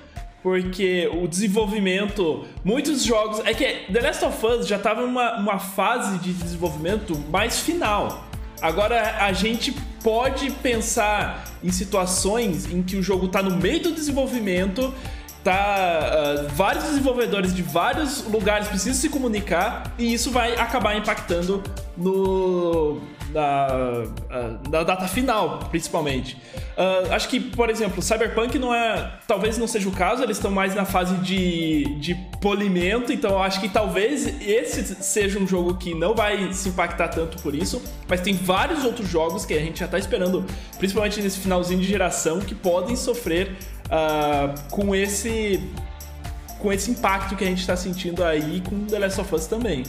Porque o desenvolvimento, muitos jogos. É que The Last of Us já estava numa uma fase de desenvolvimento mais final. Agora a gente pode pensar em situações em que o jogo está no meio do desenvolvimento tá uh, vários desenvolvedores de vários lugares precisam se comunicar e isso vai acabar impactando no na, uh, na data final, principalmente. Uh, acho que, por exemplo, Cyberpunk não é. Talvez não seja o caso, eles estão mais na fase de, de polimento, então acho que talvez esse seja um jogo que não vai se impactar tanto por isso, mas tem vários outros jogos que a gente já está esperando, principalmente nesse finalzinho de geração, que podem sofrer uh, com esse com esse impacto que a gente está sentindo aí com The Last of Us também.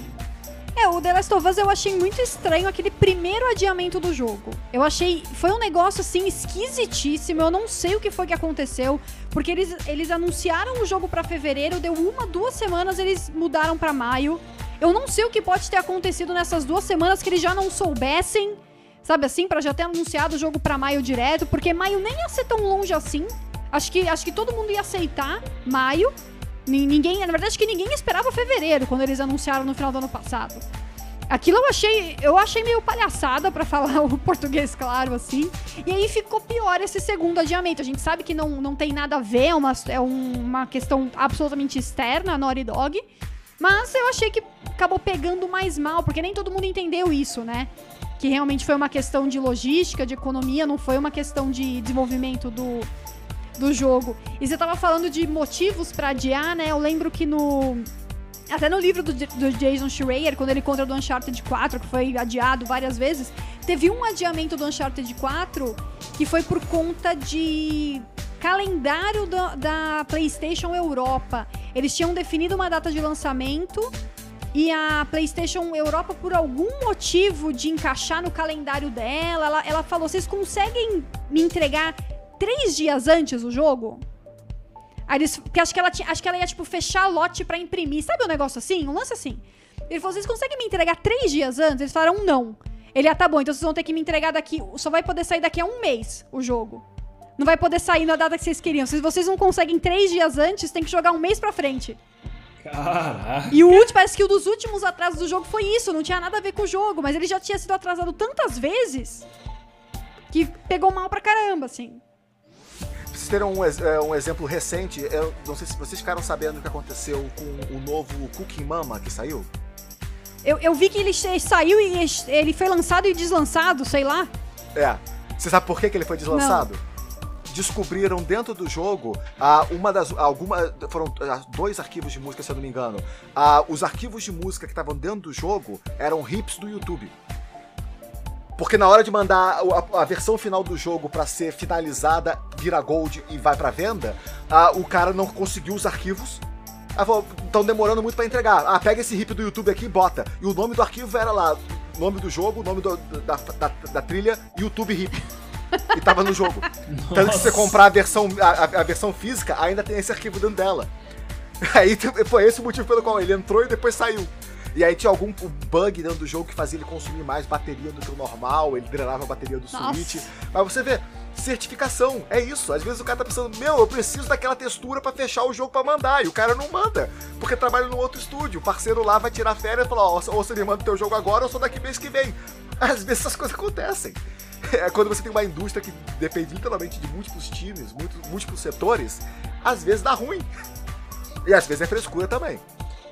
É, o The Last of Us eu achei muito estranho aquele primeiro adiamento do jogo. Eu achei. Foi um negócio assim esquisitíssimo. Eu não sei o que foi que aconteceu. Porque eles, eles anunciaram o jogo para fevereiro, deu uma, duas semanas, eles mudaram para maio. Eu não sei o que pode ter acontecido nessas duas semanas que eles já não soubessem. Sabe assim, para já ter anunciado o jogo para maio direto, porque maio nem ia ser tão longe assim. Acho que, acho que todo mundo ia aceitar maio. Ninguém, na verdade, que ninguém esperava fevereiro quando eles anunciaram no final do ano passado. Aquilo eu achei, eu achei meio palhaçada para falar o português claro assim. E aí ficou pior esse segundo adiamento. A gente sabe que não, não tem nada a ver, é uma, é uma questão absolutamente externa a Naughty Dog. Mas eu achei que acabou pegando mais mal, porque nem todo mundo entendeu isso, né? Que realmente foi uma questão de logística, de economia, não foi uma questão de desenvolvimento do, do jogo. E você tava falando de motivos para adiar, né? Eu lembro que no. Até no livro do, do Jason Schreier, quando ele conta do Uncharted 4, que foi adiado várias vezes, teve um adiamento do Uncharted 4 que foi por conta de calendário do, da PlayStation Europa. Eles tinham definido uma data de lançamento e a PlayStation Europa, por algum motivo de encaixar no calendário dela, ela, ela falou: vocês conseguem me entregar três dias antes o jogo. Aí eles, porque acho que ela acho que ela ia tipo fechar lote para imprimir, sabe um negócio assim, um lance assim. Ele falou: "Vocês conseguem me entregar três dias antes?" Eles falaram: "Não". Ele: "Ah, tá bom, então vocês vão ter que me entregar daqui, só vai poder sair daqui a um mês o jogo. Não vai poder sair na data que vocês queriam. Se vocês não conseguem três dias antes, tem que jogar um mês pra frente." Caraca. E o último, parece que o dos últimos atrasos do jogo foi isso, não tinha nada a ver com o jogo, mas ele já tinha sido atrasado tantas vezes que pegou mal pra caramba, assim terem um, é, um exemplo recente, eu não sei se vocês ficaram sabendo o que aconteceu com o novo Cooking Mama que saiu. Eu, eu vi que ele saiu e ele foi lançado e deslançado, sei lá. É. Você sabe por que, que ele foi deslançado? Não descobriram dentro do jogo ah, uma das alguma foram ah, dois arquivos de música se eu não me engano ah, os arquivos de música que estavam dentro do jogo eram hips do YouTube porque na hora de mandar a, a versão final do jogo para ser finalizada, vira gold e vai para venda, o cara não conseguiu os arquivos. Estão demorando muito para entregar. Ah, pega esse hip do YouTube aqui e bota. E o nome do arquivo era lá, nome do jogo, nome do, da, da, da, trilha, YouTube hip. e tava no jogo. Tanto que se você comprar a versão, a, a versão física, ainda tem esse arquivo dentro dela. Aí foi esse o motivo pelo qual ele entrou e depois saiu. E aí tinha algum bug dentro do jogo que fazia ele consumir mais bateria do que o normal, ele drenava a bateria do Nossa. Switch. Mas você vê, certificação, é isso. Às vezes o cara tá pensando, meu, eu preciso daquela textura para fechar o jogo para mandar. E o cara não manda, porque trabalha no outro estúdio. O parceiro lá vai tirar férias e falar, ó, ou você me manda o teu jogo agora ou sou daqui mês que vem. Às vezes essas coisas acontecem. É quando você tem uma indústria que depende literalmente de múltiplos times, múltiplos setores, às vezes dá ruim. E às vezes é frescura também.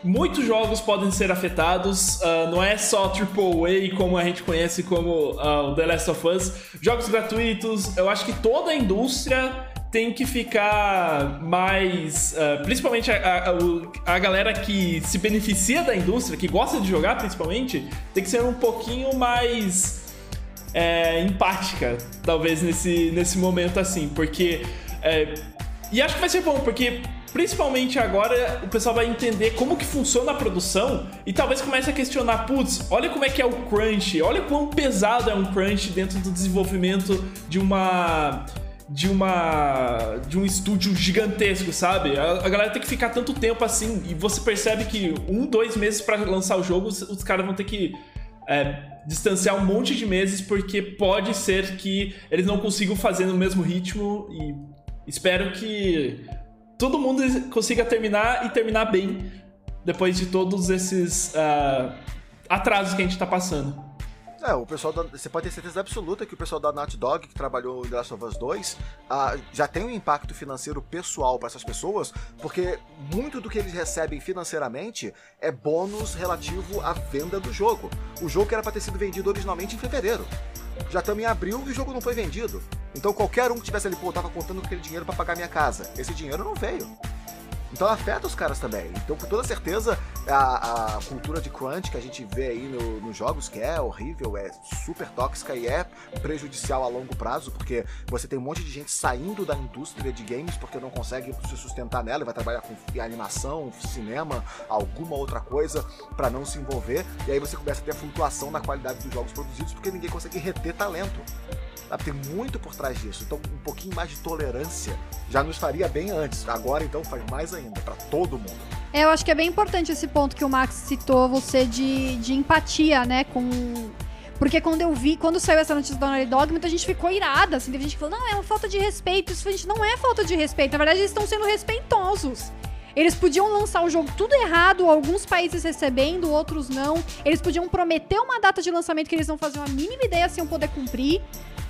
Muitos jogos podem ser afetados, uh, não é só AAA como a gente conhece como uh, The Last of Us, jogos gratuitos, eu acho que toda a indústria tem que ficar mais. Uh, principalmente a, a, a, galera que se beneficia da indústria, que gosta de jogar principalmente, tem que ser um pouquinho mais é, empática, talvez, nesse, nesse momento assim, porque. É, e acho que vai ser bom, porque principalmente agora o pessoal vai entender como que funciona a produção e talvez comece a questionar, putz, olha como é que é o crunch, olha quão pesado é um crunch dentro do desenvolvimento de uma de uma de um estúdio gigantesco, sabe? A, a, galera tem que ficar tanto tempo assim e você percebe que um, dois meses para lançar o jogo, os, os caras vão ter que é, distanciar um monte de meses porque pode ser que eles não consigam fazer no mesmo ritmo e espero que todo mundo consiga terminar e terminar bem depois de todos esses uh, atrasos que a gente está passando. É, o pessoal da, você pode ter certeza absoluta que o pessoal da Naughty Dog, que trabalhou em The Last of Us 2, ah, já tem um impacto financeiro pessoal para essas pessoas, porque muito do que eles recebem financeiramente é bônus relativo à venda do jogo. O jogo que era para ter sido vendido originalmente em fevereiro. Já estamos em abril e o jogo não foi vendido. Então qualquer um que tivesse ali, pô, tava contando com aquele dinheiro para pagar minha casa. Esse dinheiro não veio. Então afeta os caras também. Então, com toda certeza, a, a cultura de crunch que a gente vê aí no, nos jogos, que é horrível, é super tóxica e é prejudicial a longo prazo, porque você tem um monte de gente saindo da indústria de games porque não consegue se sustentar nela e vai trabalhar com animação, cinema, alguma outra coisa para não se envolver. E aí você começa a ter flutuação na qualidade dos jogos produzidos porque ninguém consegue reter talento. Sabe? Tem muito por trás disso. Então, um pouquinho mais de tolerância já nos faria bem antes. Agora, então, faz mais ainda, para todo mundo. É, eu acho que é bem importante esse ponto que o Max citou, você de, de empatia, né, com... Porque quando eu vi, quando saiu essa notícia do Naughty Dog, muita gente ficou irada, assim, teve gente que falou, não, é uma falta de respeito. Isso, gente, não é falta de respeito. Na verdade, eles estão sendo respeitosos. Eles podiam lançar o jogo tudo errado, alguns países recebendo, outros não. Eles podiam prometer uma data de lançamento que eles não faziam a mínima ideia se iam poder cumprir.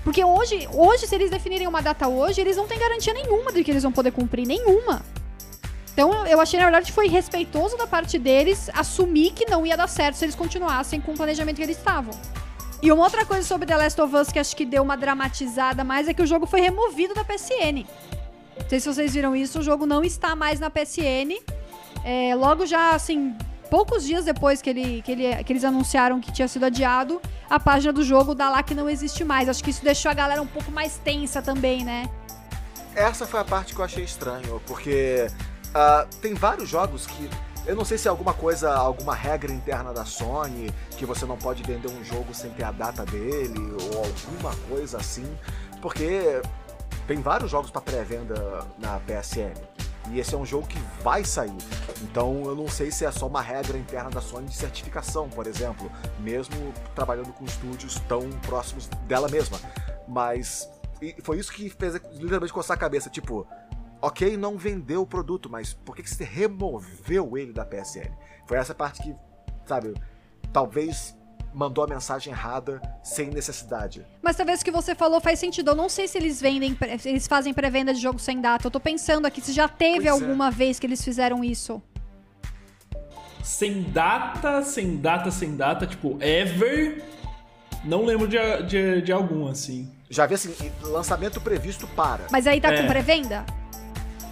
Porque hoje, hoje, se eles definirem uma data hoje, eles não têm garantia nenhuma de que eles vão poder cumprir, nenhuma. Então eu achei, na verdade, que foi respeitoso da parte deles assumir que não ia dar certo se eles continuassem com o planejamento que eles estavam. E uma outra coisa sobre The Last of Us que acho que deu uma dramatizada mais é que o jogo foi removido da PSN. Não sei se vocês viram isso, o jogo não está mais na PSN. É, logo já, assim, poucos dias depois que, ele, que, ele, que eles anunciaram que tinha sido adiado, a página do jogo dá lá que não existe mais. Acho que isso deixou a galera um pouco mais tensa também, né? Essa foi a parte que eu achei estranho, porque uh, tem vários jogos que. Eu não sei se é alguma coisa, alguma regra interna da Sony, que você não pode vender um jogo sem ter a data dele, ou alguma coisa assim, porque tem vários jogos para pré-venda na PSN. E esse é um jogo que vai sair. Então eu não sei se é só uma regra interna da Sony de certificação, por exemplo, mesmo trabalhando com estúdios tão próximos dela mesma. Mas foi isso que fez literalmente coçar a cabeça, tipo, ok, não vendeu o produto, mas por que, que você removeu ele da PSN? Foi essa parte que, sabe, talvez mandou a mensagem errada sem necessidade. Mas talvez o que você falou faz sentido. Eu não sei se eles vendem, eles fazem pré-venda de jogo sem data. Eu tô pensando aqui se já teve pois é. alguma é. vez que eles fizeram isso. Sem data, sem data, sem data, tipo, ever. Não lembro de, de, de algum, assim. Já vi assim, lançamento previsto para. Mas aí tá é. com pré-venda?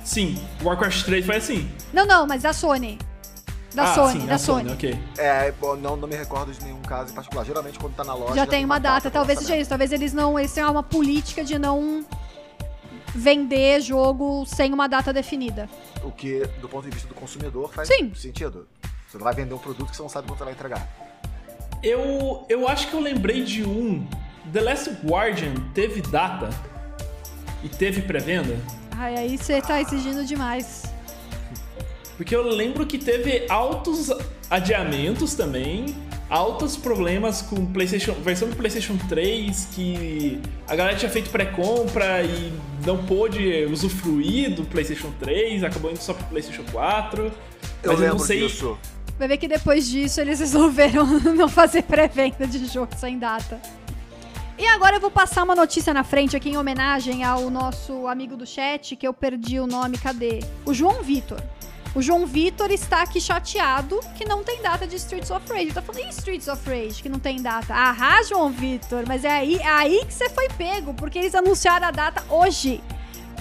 Sim, Warcraft 3 foi assim. Não, não, mas da Sony. Da ah, Sony, sim, da Sony. Sony. ok. É, não, não me recordo de nenhum caso em particular. Geralmente quando tá na loja. Já, já tem uma data, data talvez seja isso. Talvez eles não. Eles tenham uma política de não vender jogo sem uma data definida. O que, do ponto de vista do consumidor, faz Sim. sentido. Você não vai vender um produto que você não sabe quando você vai entregar. Eu, eu acho que eu lembrei de um. The Last Guardian teve data e teve pré-venda. Ai, aí você tá exigindo demais. Porque eu lembro que teve altos adiamentos também, altos problemas com PlayStation, versão do PlayStation 3 que a galera tinha feito pré-compra e não pôde usufruir do PlayStation 3, acabou indo só pro PlayStation 4. Eu mas eu não sei. Disso. Vai ver que depois disso eles resolveram não fazer pré-venda de jogo sem data. E agora eu vou passar uma notícia na frente aqui em homenagem ao nosso amigo do chat, que eu perdi o nome, cadê? O João Vitor. O João Vitor está aqui chateado que não tem data de Streets of Rage. Tá falando, e Streets of Rage, que não tem data? Ah, João Vitor, mas é aí, é aí que você foi pego, porque eles anunciaram a data hoje.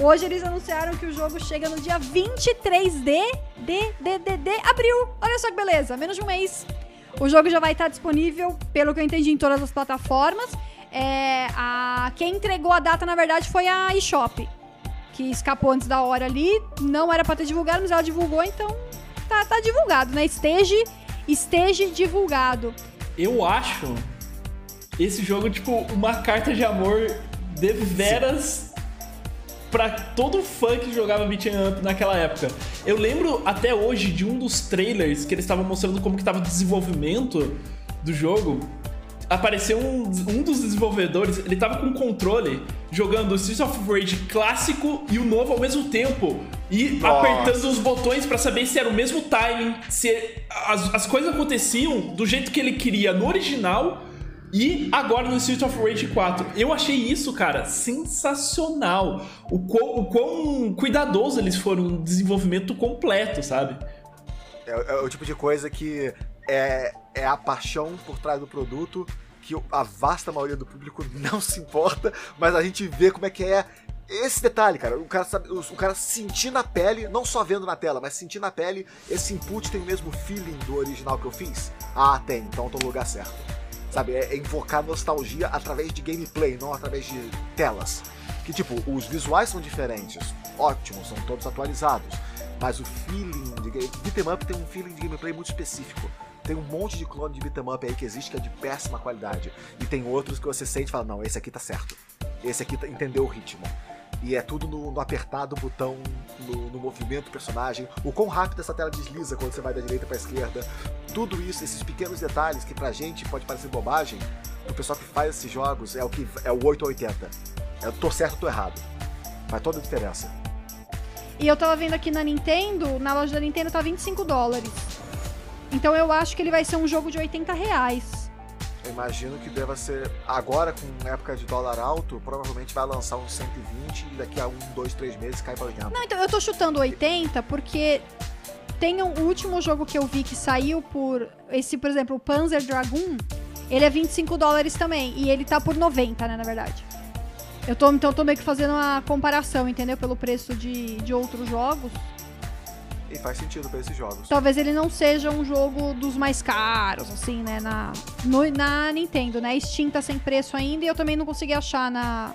Hoje eles anunciaram que o jogo chega no dia 23 de, de, de, de, de abril. Olha só que beleza, menos de um mês. O jogo já vai estar disponível, pelo que eu entendi, em todas as plataformas. É, a, quem entregou a data, na verdade, foi a eShop que escapou antes da hora ali. Não era pra ter divulgado, mas ela divulgou, então tá, tá divulgado, né? Esteja, esteja divulgado. Eu acho esse jogo, tipo, uma carta de amor de veras para todo fã que jogava beat'em up naquela época. Eu lembro até hoje de um dos trailers que eles estavam mostrando como que tava o desenvolvimento do jogo apareceu um, um dos desenvolvedores, ele tava com controle jogando o Streets of Rage clássico e o novo ao mesmo tempo. E Nossa. apertando os botões para saber se era o mesmo timing, se as, as coisas aconteciam do jeito que ele queria no original e agora no Streets of Rage 4. Eu achei isso, cara, sensacional. O quão, o quão cuidadoso eles foram no desenvolvimento completo, sabe? É, é o tipo de coisa que é, é a paixão por trás do produto que a vasta maioria do público não se importa, mas a gente vê como é que é esse detalhe, cara. O cara, sabe, o, cara sentir na pele, não só vendo na tela, mas sentir na pele, esse input tem o mesmo feeling do original que eu fiz? Ah, tem, então tô no lugar certo. Sabe, é, é invocar nostalgia através de gameplay, não através de telas. Que tipo, os visuais são diferentes, ótimos, são todos atualizados, mas o feeling de beat'em up tem um feeling de gameplay muito específico. Tem um monte de clone de beat'em up aí que existe que é de péssima qualidade. E tem outros que você sente e fala, não, esse aqui tá certo. Esse aqui tá, entendeu o ritmo. E é tudo no, no apertar do botão, no, no, movimento do personagem, o quão rápido essa tela desliza quando você vai da direita para esquerda. Tudo isso, esses pequenos detalhes que pra gente pode parecer bobagem, o pessoal que faz esses jogos é o que é o 880. Eu tô certo ou tô errado. Faz toda a diferença. E eu tava vendo aqui na Nintendo, na loja da Nintendo tá 25 dólares. Então eu acho que ele vai ser um jogo de 80 reais. Eu imagino que deva ser. Agora, com época de dólar alto, provavelmente vai lançar uns 120 e daqui a um, dois, três meses cai pra 80. Não, então eu tô chutando 80 porque tem um, o último jogo que eu vi que saiu por. Esse, por exemplo, o Panzer Dragoon, ele é 25 dólares também. E ele tá por 90, né, na verdade. Eu tô, então, tô meio que fazendo uma comparação, entendeu? Pelo preço de, de outros jogos. E faz sentido para esses jogos. Talvez ele não seja um jogo dos mais caros, assim, né? Na, no, na Nintendo, né? Steam tá sem preço ainda e eu também não consegui achar na,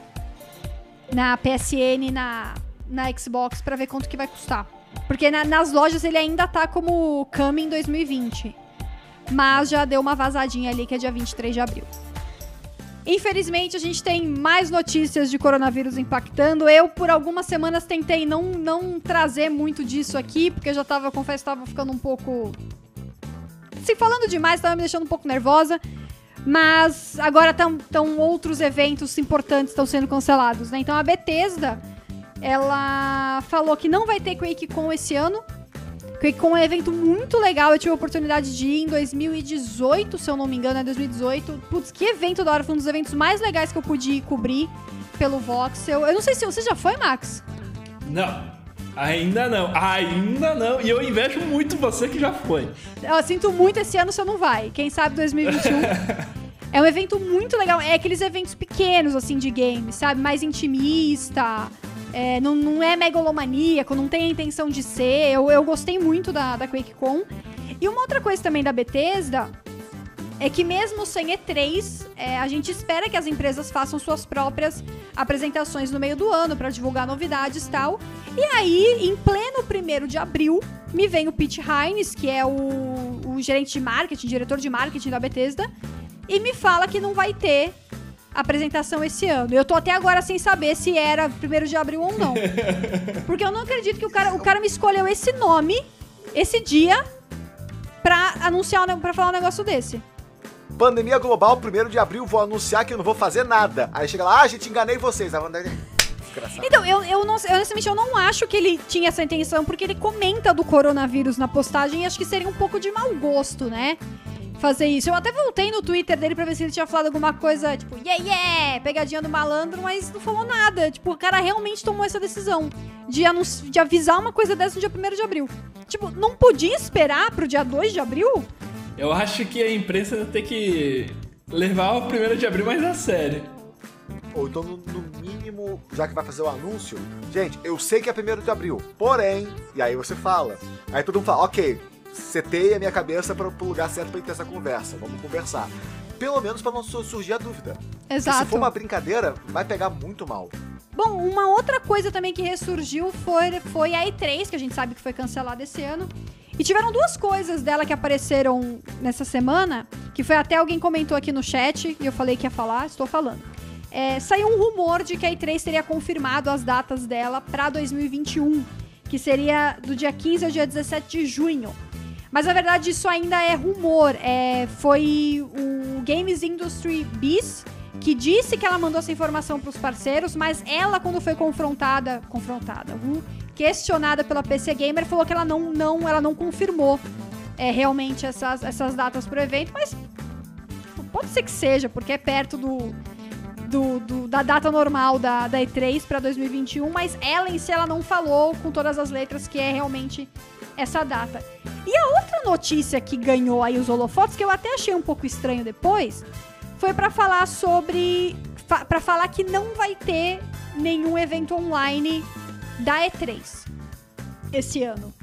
na PSN na, na Xbox para ver quanto que vai custar. Porque na, nas lojas ele ainda tá como Coming 2020. Mas já deu uma vazadinha ali que é dia 23 de abril. Infelizmente, a gente tem mais notícias de coronavírus impactando. Eu, por algumas semanas, tentei não, não trazer muito disso aqui, porque já tava, confesso, tava ficando um pouco. Se falando demais, tava me deixando um pouco nervosa. Mas agora estão outros eventos importantes estão sendo cancelados, né? Então a Bethesda, ela falou que não vai ter QuakeCon esse ano, com um evento muito legal. Eu tive a oportunidade de ir em 2018, se eu não me engano, é 2018. Putz, que evento da hora. Foi um dos eventos mais legais que eu pude cobrir pelo Voxel. Eu não sei se você já foi, Max. Não. Ainda não, ainda não. E eu invejo muito você que já foi. Eu sinto muito esse ano você não vai. Quem sabe 2021. é um evento muito legal. É aqueles eventos pequenos, assim, de games, sabe? Mais intimista. É, não, não é megalomaníaco, não tem a intenção de ser. Eu, eu gostei muito da, da QuakeCon. E uma outra coisa também da Bethesda é que mesmo sem E3, é, a gente espera que as empresas façam suas próprias apresentações no meio do ano para divulgar novidades e tal. E aí, em pleno primeiro de abril, me vem o Pete Hines, que é o, o gerente de marketing, diretor de marketing da Bethesda, e me fala que não vai ter apresentação esse ano. Eu tô até agora sem saber se era primeiro de abril ou não. Porque eu não acredito que o cara, o cara me escolheu esse nome, esse dia, pra anunciar, pra falar um negócio desse. Pandemia global, primeiro de abril, vou anunciar que eu não vou fazer nada. Aí chega lá, ah, gente, enganei vocês. Então, eu, eu não, honestamente, eu não acho que ele tinha essa intenção, porque ele comenta do coronavírus na postagem e acho que seria um pouco de mau gosto, né? Fazer isso. Eu até voltei no Twitter dele pra ver se ele tinha falado alguma coisa, tipo, yeah, yeah, pegadinha do malandro, mas não falou nada. Tipo, o cara realmente tomou essa decisão de, de avisar uma coisa dessa no dia 1 de abril. Tipo, não podia esperar pro dia 2 de abril? Eu acho que a imprensa tem que levar o 1 de abril mais a sério. Ou então, no, no, mínimo, já que vai fazer o anúncio, gente, eu sei que é 1 de abril, porém, e aí você fala. Aí todo mundo fala, ok, setei a minha cabeça para o lugar certo para ter essa conversa. Vamos conversar. Pelo menos para não surgir a dúvida. Exato. se for uma brincadeira, vai pegar muito mal. Bom, uma outra coisa também que ressurgiu foi, foi a E3, que a gente sabe que foi cancelada esse ano. E tiveram duas coisas dela que apareceram nessa semana, que foi até alguém comentou aqui no chat, e eu falei que ia falar, estou falando. É, saiu um rumor de que a E3 teria confirmado as datas dela para 2021, que seria do dia 15 ao dia 17 de junho. Mas na verdade isso ainda é rumor. É, foi o Games Industry Biz que disse que ela mandou essa informação para os parceiros, mas ela quando foi confrontada, confrontada, uh, questionada pela PC Gamer, falou que ela não, não, ela não confirmou é, realmente essas, essas datas para o evento, mas pode ser que seja, porque é perto do, do, do, da data normal da, da E3 para 2021, mas ela em si ela não falou com todas as letras que é realmente essa data. E a outra notícia que ganhou aí os holofotes, que eu até achei um pouco estranho depois, foi para falar sobre. Para falar que não vai ter nenhum evento online da E3 esse ano.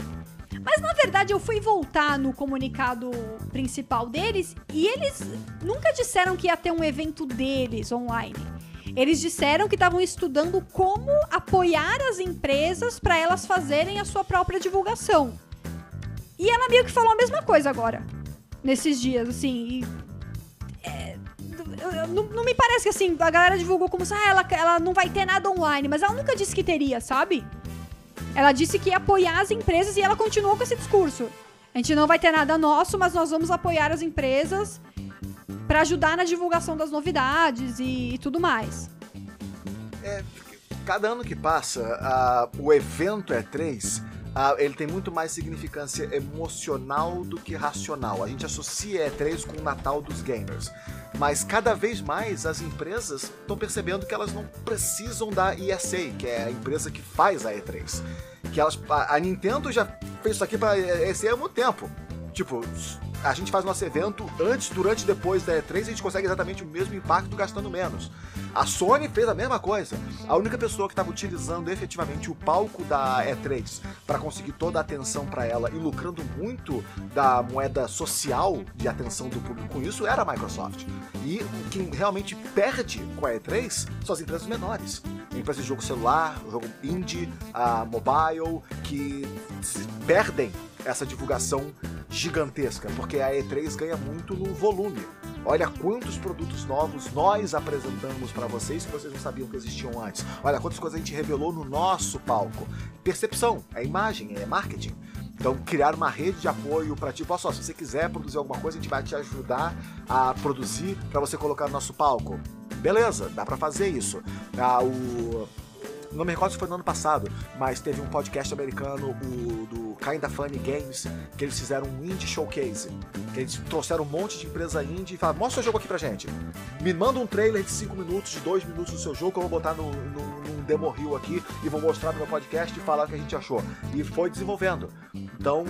Mas na verdade eu fui voltar no comunicado principal deles e eles nunca disseram que ia ter um evento deles online. Eles disseram que estavam estudando como apoiar as empresas para elas fazerem a sua própria divulgação. E ela meio que falou a mesma coisa agora. Nesses dias, assim. E, é, não, não, me parece que assim, a galera divulgou como se ah, ela, ela não vai ter nada online, mas ela nunca disse que teria, sabe? Ela disse que ia apoiar as empresas e ela continuou com esse discurso. A gente não vai ter nada nosso, mas nós vamos apoiar as empresas para ajudar na divulgação das novidades e, e tudo mais. É, cada ano que passa, uh, o evento E3 ah, ele tem muito mais significância emocional do que racional. A gente associa E3 com o Natal dos gamers. Mas cada vez mais as empresas estão percebendo que elas não precisam da ESA, que é a empresa que faz a E3. Que elas, a, a Nintendo já fez isso aqui para ESA há muito tempo. Tipo, a gente faz nosso evento antes, durante e depois da E3 a gente consegue exatamente o mesmo impacto gastando menos. A Sony fez a mesma coisa. A única pessoa que estava utilizando efetivamente o palco da E3 para conseguir toda a atenção para ela e lucrando muito da moeda social de atenção do público com isso era a Microsoft. E quem realmente perde com a E3 são as empresas menores. Empresas de jogo celular, jogo indie, a mobile, que perdem essa divulgação gigantesca, porque a E3 ganha muito no volume. Olha quantos produtos novos nós apresentamos para vocês que vocês não sabiam que existiam antes. Olha quantas coisas a gente revelou no nosso palco. Percepção, é imagem, é marketing. Então, criar uma rede de apoio para tipo, olha só, se você quiser produzir alguma coisa, a gente vai te ajudar a produzir para você colocar no nosso palco. Beleza, dá para fazer isso. Ah, o não me recordo se foi no ano passado, mas teve um podcast americano, o do Kinda Funny Games, que eles fizeram um indie showcase. Eles trouxeram um monte de empresa indie e falaram: mostra o jogo aqui pra gente. Me manda um trailer de 5 minutos, de 2 minutos do seu jogo que eu vou botar no, no, no demo reel aqui e vou mostrar no meu podcast e falar o que a gente achou. E foi desenvolvendo. Então,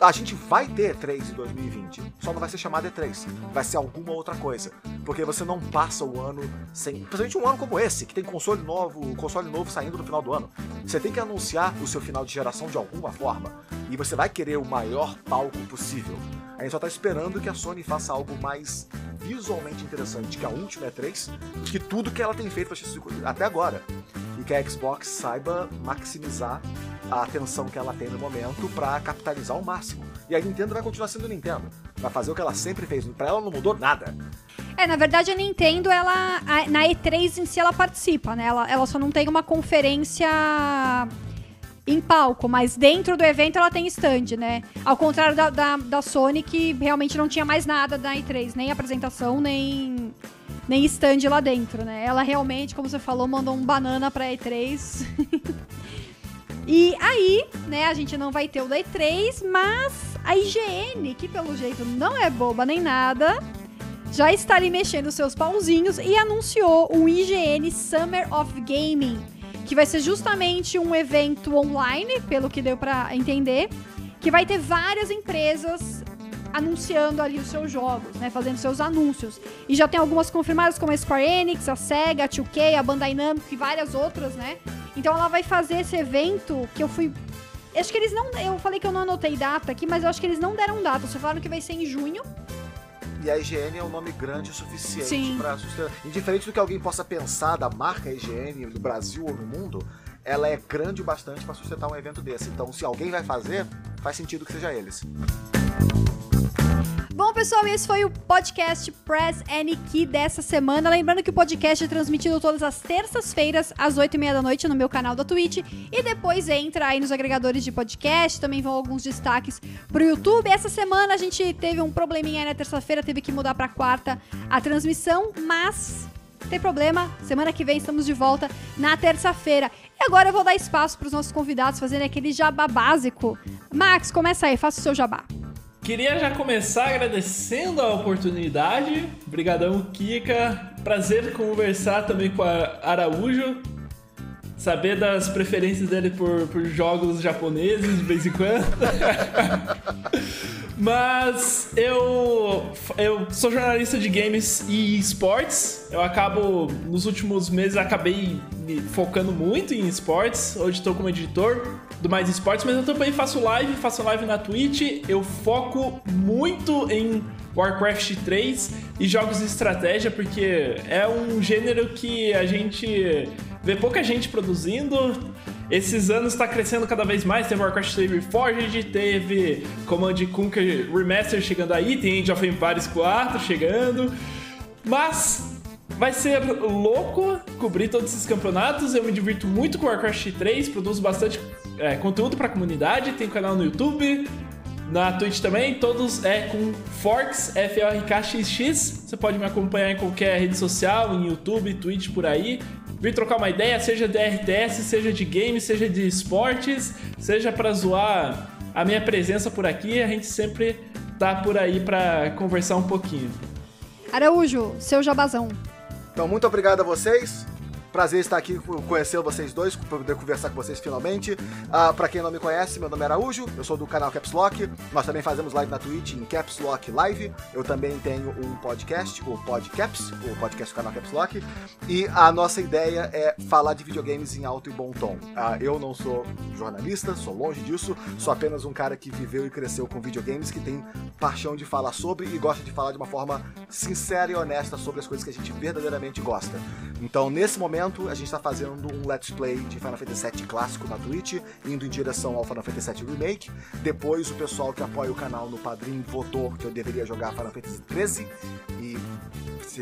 a gente vai ter E3 em 2020, só não vai ser chamado E3, vai ser alguma outra coisa. Porque você não passa o ano sem. Principalmente um ano como esse, que tem console novo, console novo saindo no final do ano. Você tem que anunciar o seu final de geração de alguma forma. E você vai querer o maior palco possível. A gente só tá esperando que a Sony faça algo mais visualmente interessante que a última E3, que tudo que ela tem feito até agora. E que a Xbox saiba maximizar a atenção que ela tem no momento para capitalizar ao máximo. E a Nintendo vai continuar sendo Nintendo. Vai fazer o que ela sempre fez. Para ela não mudou nada. É, na verdade a Nintendo, ela na E3 em si ela participa, né? Ela, ela só não tem uma conferência em palco, mas dentro do evento ela tem stand, né? Ao contrário da, da, da Sony, que realmente não tinha mais nada da E3, nem apresentação, nem, nem stand lá dentro, né? Ela realmente, como você falou, mandou um banana pra E3. E aí, né, a gente não vai ter o Day 3, mas a IGN, que pelo jeito não é boba nem nada, já está ali mexendo seus pauzinhos e anunciou o IGN Summer of Gaming, que vai ser justamente um evento online, pelo que deu para entender, que vai ter várias empresas anunciando ali os seus jogos, né, fazendo seus anúncios. E já tem algumas confirmadas como a Square Enix, a Sega, a 2K, a Bandai Namco e várias outras, né? Então ela vai fazer esse evento que eu fui Acho que eles não. Eu falei que eu não anotei data aqui, mas eu acho que eles não deram data. Só falaram que vai ser em junho. E a IGN é um nome grande o suficiente para sustentar. Indiferente do que alguém possa pensar da marca IGN no Brasil ou no mundo, ela é grande o bastante para sustentar um evento desse. Então, se alguém vai fazer, faz sentido que seja eles. Bom, pessoal, esse foi o podcast Press Any Key dessa semana. Lembrando que o podcast é transmitido todas as terças-feiras, às 8h30 da noite, no meu canal da Twitch. E depois entra aí nos agregadores de podcast. Também vão alguns destaques pro YouTube. Essa semana a gente teve um probleminha aí na terça-feira, teve que mudar pra quarta a transmissão, mas tem problema. Semana que vem estamos de volta na terça-feira. E agora eu vou dar espaço para os nossos convidados fazerem aquele jabá básico. Max, começa aí, faça o seu jabá. Queria já começar agradecendo a oportunidade. Obrigadão, Kika. Prazer conversar também com a Araújo. Saber das preferências dele por, por jogos japoneses de vez em quando. Mas eu, eu sou jornalista de games e esportes. Eu acabo, nos últimos meses, acabei me focando muito em esportes. Hoje estou como editor do Mais Esportes, mas eu também faço live, faço live na Twitch. Eu foco muito em Warcraft 3 e jogos de estratégia, porque é um gênero que a gente vê pouca gente produzindo. Esses anos está crescendo cada vez mais. Teve Warcraft 3 Reforged, teve Command Conquer Remaster chegando aí, tem Age of Empires 4 chegando. Mas vai ser louco cobrir todos esses campeonatos. Eu me divirto muito com Warcraft 3, produzo bastante é, conteúdo para a comunidade. Tem canal no YouTube, na Twitch também. Todos é com Forks, F-O-R-K-X-X. Você pode me acompanhar em qualquer rede social, em YouTube, Twitch, por aí vir trocar uma ideia, seja de RTS, seja de games, seja de esportes, seja para zoar a minha presença por aqui, a gente sempre tá por aí para conversar um pouquinho. Araújo, seu jabazão. Então, muito obrigado a vocês. Prazer estar aqui, conhecer vocês dois, poder conversar com vocês finalmente. Uh, pra quem não me conhece, meu nome é Araújo, eu sou do canal Caps Lock. Nós também fazemos live na Twitch em Caps Lock Live. Eu também tenho um podcast, o Podcaps, o podcast do canal Caps Lock. E a nossa ideia é falar de videogames em alto e bom tom. Uh, eu não sou jornalista, sou longe disso, sou apenas um cara que viveu e cresceu com videogames, que tem paixão de falar sobre e gosta de falar de uma forma sincera e honesta sobre as coisas que a gente verdadeiramente gosta. Então, nesse momento, momento, a gente está fazendo um Let's Play de Final Fantasy VII clássico na Twitch, indo em direção ao Final Fantasy VII Remake. Depois, o pessoal que apoia o canal no Padrim votou que eu deveria jogar Final Fantasy XIII e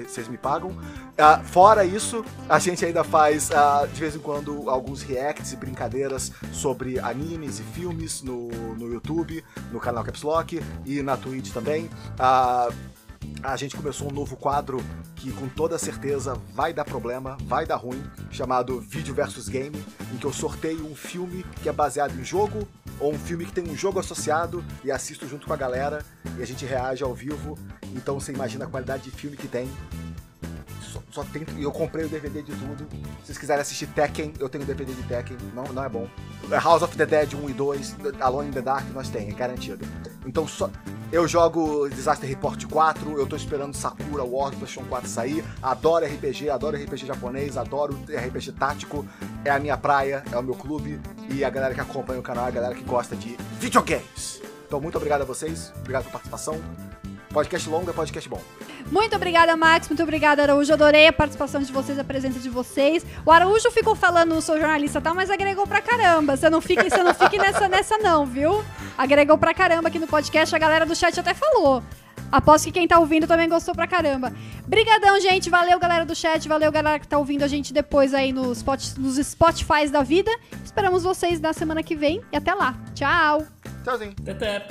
vocês me pagam. Uh, fora isso, a gente ainda faz uh, de vez em quando alguns reacts e brincadeiras sobre animes e filmes no, no YouTube, no canal Caps Lock e na Twitch também. Uh, a gente começou um novo quadro que com toda certeza vai dar problema, vai dar ruim, chamado Vídeo versus Game, em que eu sorteio um filme que é baseado em jogo ou um filme que tem um jogo associado e assisto junto com a galera e a gente reage ao vivo. Então você imagina a qualidade de filme que tem. Só, tem, eu comprei o DVD de tudo. Se vocês quiserem assistir Tekken, eu tenho DVD de Tekken, não, não é bom. House of the Dead 1 e 2, Alone in the Dark, nós tem, é garantido. Então só, eu jogo Disaster Report 4, eu tô esperando Sakura War PlayStation 4 sair. Adoro RPG, adoro RPG japonês, adoro RPG tático. É a minha praia, é o meu clube e a galera que acompanha o canal é a galera que gosta de videogames. Então, muito obrigado a vocês, obrigado pela participação. Podcast longo é podcast bom. Muito obrigada, Max. Muito obrigada, Araújo. Adorei a participação de vocês, a presença de vocês. O Araújo ficou falando, sou jornalista e tal, mas agregou pra caramba. Você não fique, você não fique nessa, nessa, não, viu? Agregou pra caramba aqui no podcast. A galera do chat até falou. Aposto que quem tá ouvindo também gostou pra caramba. Brigadão, gente. Valeu, galera do chat. Valeu, galera que tá ouvindo a gente depois aí nos, spot, nos Spotify da vida. Esperamos vocês na semana que vem. E até lá. Tchau. Tchauzinho. Até.